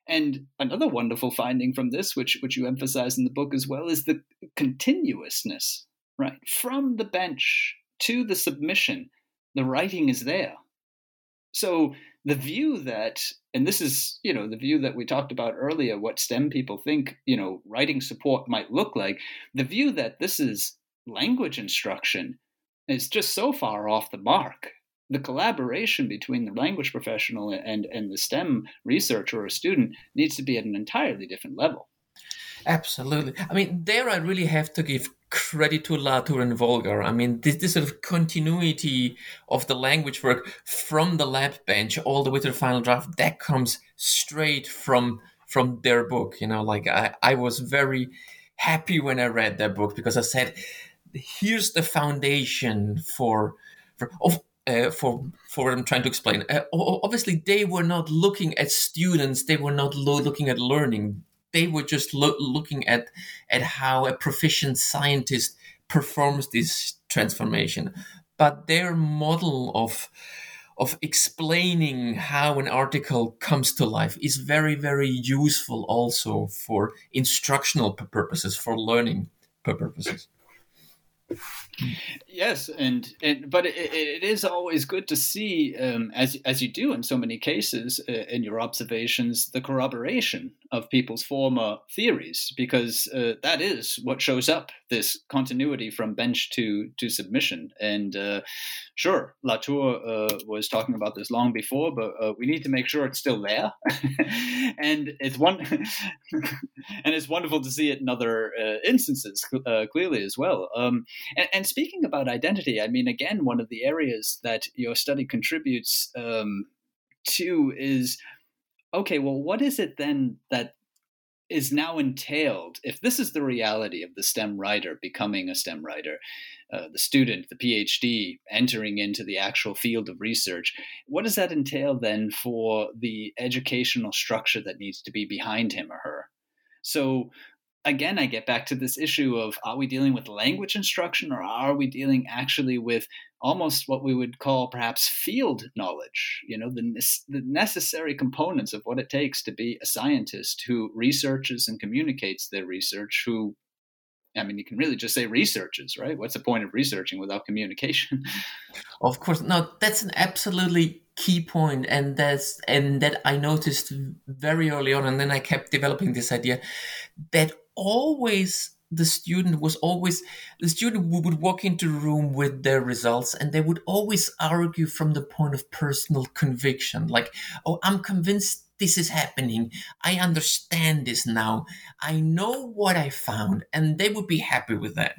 And another wonderful finding from this, which which you emphasize in the book as well, is the continuousness, right? From the bench to the submission, the writing is there. So the view that, and this is, you know, the view that we talked about earlier, what STEM people think, you know, writing support might look like, the view that this is language instruction is just so far off the mark. The collaboration between the language professional and, and the STEM researcher or student needs to be at an entirely different level. Absolutely. I mean, there I really have to give credit to Latour and Woolgar. I mean, this, this sort of continuity of the language work from the lab bench all the way to the final draft, that comes straight from from their book. You know, like I, I was very happy when I read that book because I said, here's the foundation for for of uh, for for what I'm trying to explain. Uh, obviously, they were not looking at students; they were not lo- looking at learning they were just lo- looking at at how a proficient scientist performs this transformation. But their model of of explaining how an article comes to life is very very useful also for instructional purposes for learning purposes Yes, and, and but it, it is always good to see, um, as as you do in so many cases uh, in your observations, the corroboration of people's former theories, because uh, that is what shows up this continuity from bench to to submission. And uh, sure, Latour uh, was talking about this long before, but uh, we need to make sure it's still there. and it's one, and it's wonderful to see it in other uh, instances clearly as well. Um, and, and, speaking about identity, I mean, again, one of the areas that your study contributes um, to is okay, well, what is it then that is now entailed if this is the reality of the STEM writer becoming a STEM writer, uh, the student, the PhD entering into the actual field of research? What does that entail then for the educational structure that needs to be behind him or her? So, again, I get back to this issue of are we dealing with language instruction or are we dealing actually with almost what we would call perhaps field knowledge, you know, the, the necessary components of what it takes to be a scientist who researches and communicates their research, who I mean, you can really just say researches, right? What's the point of researching without communication? Of course, no. That's an absolutely key point and that's and that i noticed very early on and then i kept developing this idea that always the student was always the student would walk into the room with their results and they would always argue from the point of personal conviction. Like oh i'm convinced this is happening. I understand this now. I know what i found. And they would be happy with that.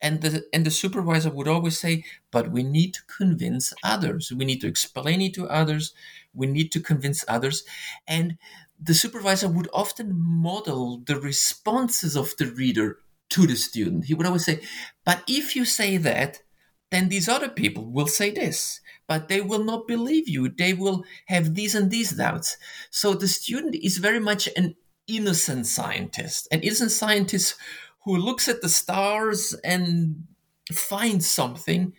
And the and the supervisor would always say but we need to convince others. We need to explain it to others. We need to convince others. And the supervisor would often model the responses of the reader to the student. He would always say but if you say that then these other people will say this but they will not believe you. They will have these and these doubts. So the student is very much an innocent scientist an innocent scientist who looks at the stars and finds something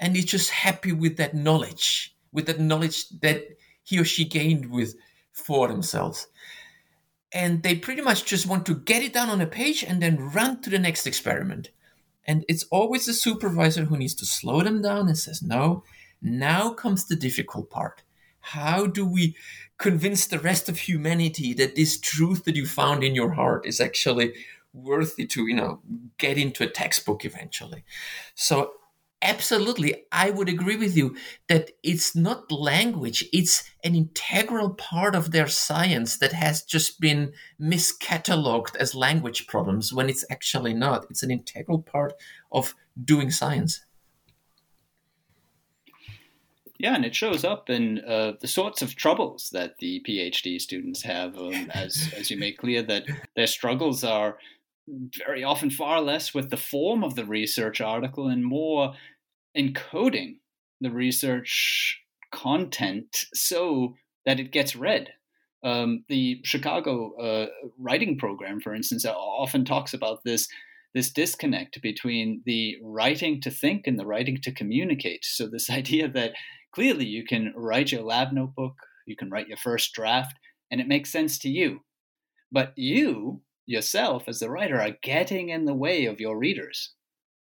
and is just happy with that knowledge, with that knowledge that he or she gained with for themselves. And they pretty much just want to get it down on a page and then run to the next experiment. And it's always the supervisor who needs to slow them down and says, No, now comes the difficult part. How do we convince the rest of humanity that this truth that you found in your heart is actually worthy to you know get into a textbook eventually so absolutely i would agree with you that it's not language it's an integral part of their science that has just been miscatalogued as language problems when it's actually not. It's an integral part of doing science. Yeah, and it shows up in uh, the sorts of troubles that the PhD students have, um, as as you make clear that their struggles are very often far less with the form of the research article and more encoding the research content so that it gets read. Um, the Chicago uh, writing program, for instance, often talks about this this disconnect between the writing to think and the writing to communicate. So this idea that clearly you can write your lab notebook, you can write your first draft, and it makes sense to you, but you yourself as the writer are getting in the way of your readers.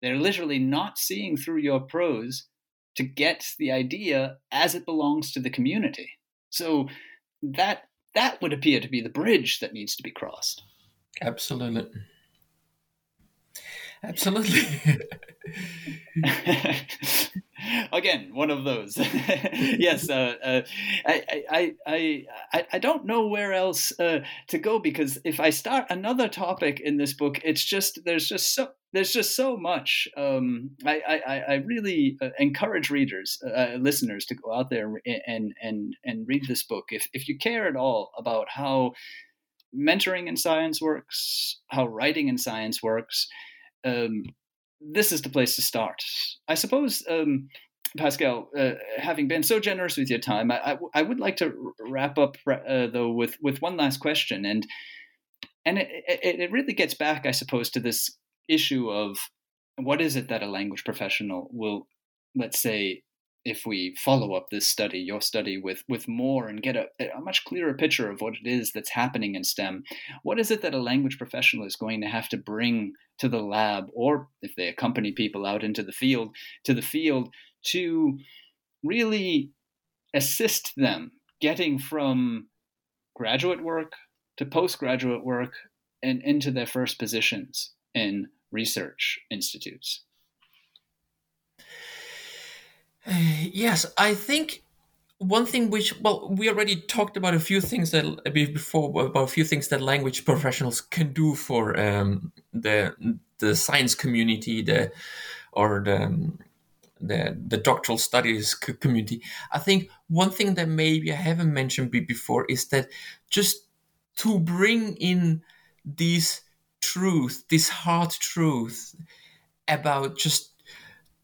They're literally not seeing through your prose to get the idea as it belongs to the community. So that that would appear to be the bridge that needs to be crossed. Absolutely. Absolutely. Again, one of those. yes, uh, uh, I, I, I, I, don't know where else uh, to go because if I start another topic in this book, it's just there's just so there's just so much. Um, I, I, I really uh, encourage readers, uh, listeners, to go out there and and and read this book if if you care at all about how mentoring in science works, how writing in science works um, this is the place to start. I suppose, um, Pascal, uh, having been so generous with your time, I, I, I would like to wrap up uh, though with with one last question, and and it, it, it really gets back, I suppose, to this issue of what is it that a language professional will, let's say, if we follow up this study, your study, with with more and get a, a, much clearer picture of what it is that's happening in STEM, what is it that a language professional is going to have to bring to the lab, or if they accompany people out into the field, to the field to really assist them getting from graduate work to postgraduate work and into their first positions in research institutes? yes, I think one thing which well we already talked about a few things that before about a few things that language professionals can do for um, the the science community the or the the, the doctoral studies community. I think one thing that maybe i haven't mentioned before is that just to bring in these truth this hard truth about just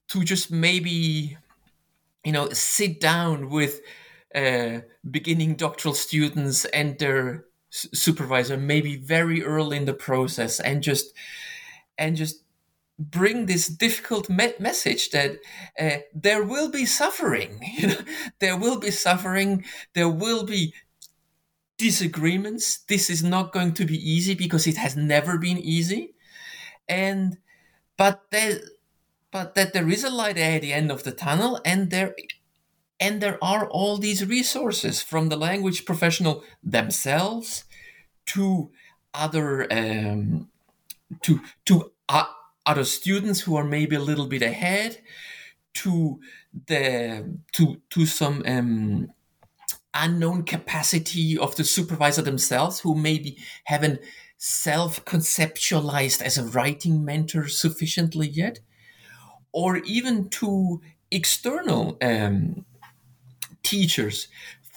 to just maybe you know, sit down with uh, beginning doctoral students and their supervisor, maybe very early in the process, and just and just bring this difficult me- message that uh, there will be suffering. You know, there will be suffering. There will be disagreements. This is not going to be easy because it has never been easy, and but there but that there is a light at the end of the tunnel and there And there are all these resources from the language professional themselves to other um, to to uh, other students who are maybe a little bit ahead to the to to some um, unknown capacity of the supervisor themselves who maybe haven't self-conceptualized as a writing mentor sufficiently yet or even to external um, teachers.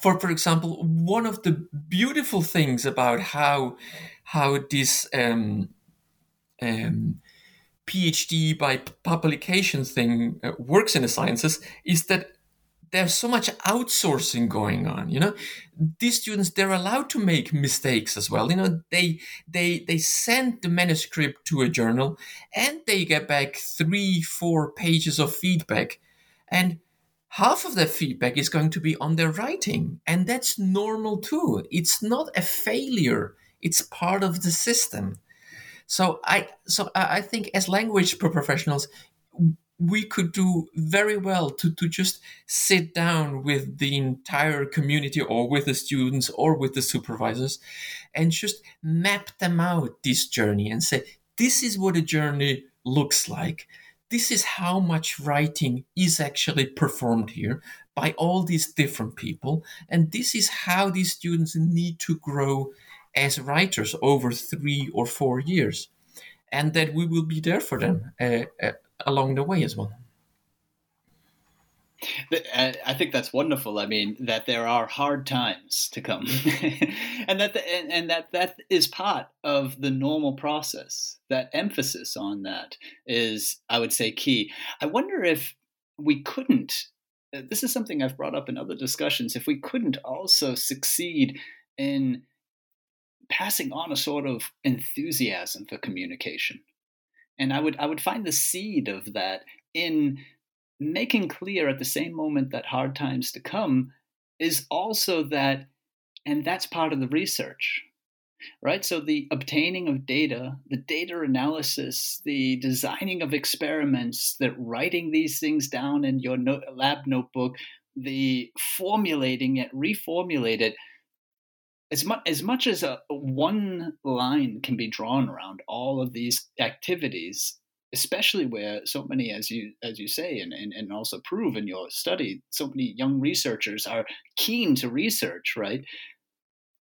For for example one of the beautiful things about how how this um, um, PhD by publication thing uh, works in the sciences is that there's so much outsourcing going on you know? These students they're allowed to make mistakes as well you know? They they they send the manuscript to a journal and they get back three four pages of feedback. And half of that feedback is going to be on their writing. And that's normal too. It's not a failure. It's part of the system. So I so I think as language professionals, we could do very well to, to just sit down with the entire community or with the students or with the supervisors and just map them out this journey and say, this is what a journey looks like. This is how much writing is actually performed here by all these different people. And this is how these students need to grow as writers over three or four years. And that we will be there for them uh, uh, along the way as well. I think that's wonderful. I mean, that there are hard times to come, and that the, and, and, that that is part of the normal process. That emphasis on that is, I would say, key. I wonder if we couldn't. Uh, this is something I've brought up in other discussions. If we couldn't also succeed in passing on a sort of enthusiasm for communication and I would I would find the seed of that in making clear at the same moment that hard times to come is also that and that's part of the research right? So the obtaining of data the data analysis the designing of experiments the writing these things down in your lab notebook the formulating it reformulate it as much as much as a one line can be drawn around all of these activities especially where so many as you as you say and, and, and also prove in your study so many young researchers are keen to research right?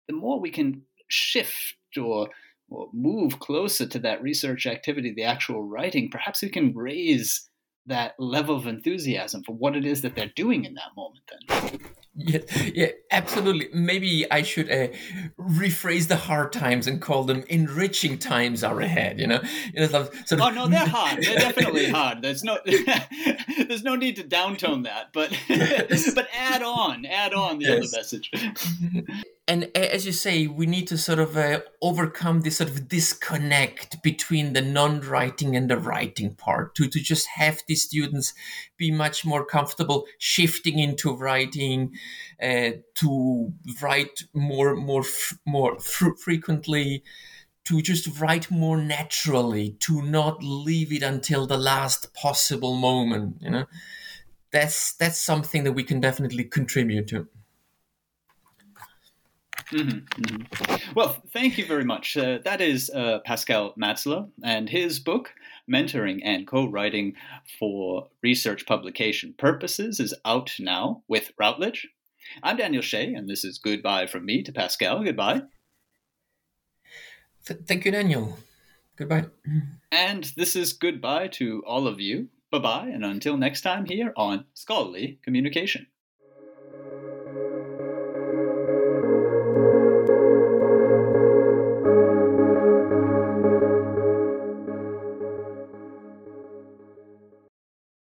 The more we can shift or, or move closer to that research activity the actual writing perhaps we can raise that level of enthusiasm for what it is that they're doing in that moment then yeah, yeah, absolutely. Maybe I should uh, rephrase the hard times and call them enriching times are ahead. You know, you know sort of, oh no, they're hard. They're definitely hard. There's no, there's no need to downtone that, but but add on, add on the yes. other message and as you say, we need to sort of uh, overcome this sort of disconnect between the non-writing and the writing part. To to just have the students be much more comfortable shifting into writing, uh, to write more more more frequently, to just write more naturally, to not leave it until the last possible moment. You know, that's that's something that we can definitely contribute to. Mm-hmm, mm-hmm. Well, thank you very much. Uh, that is uh, Pascal Matzler and his book, Mentoring and Co-Writing for Research Publication Purposes, is out now with Routledge. I'm Daniel Shea, and this is goodbye from me to Pascal. Goodbye. Th- thank you, Daniel. Goodbye. And this is goodbye to all of you. Bye bye, and until next time here on Scholarly Communication.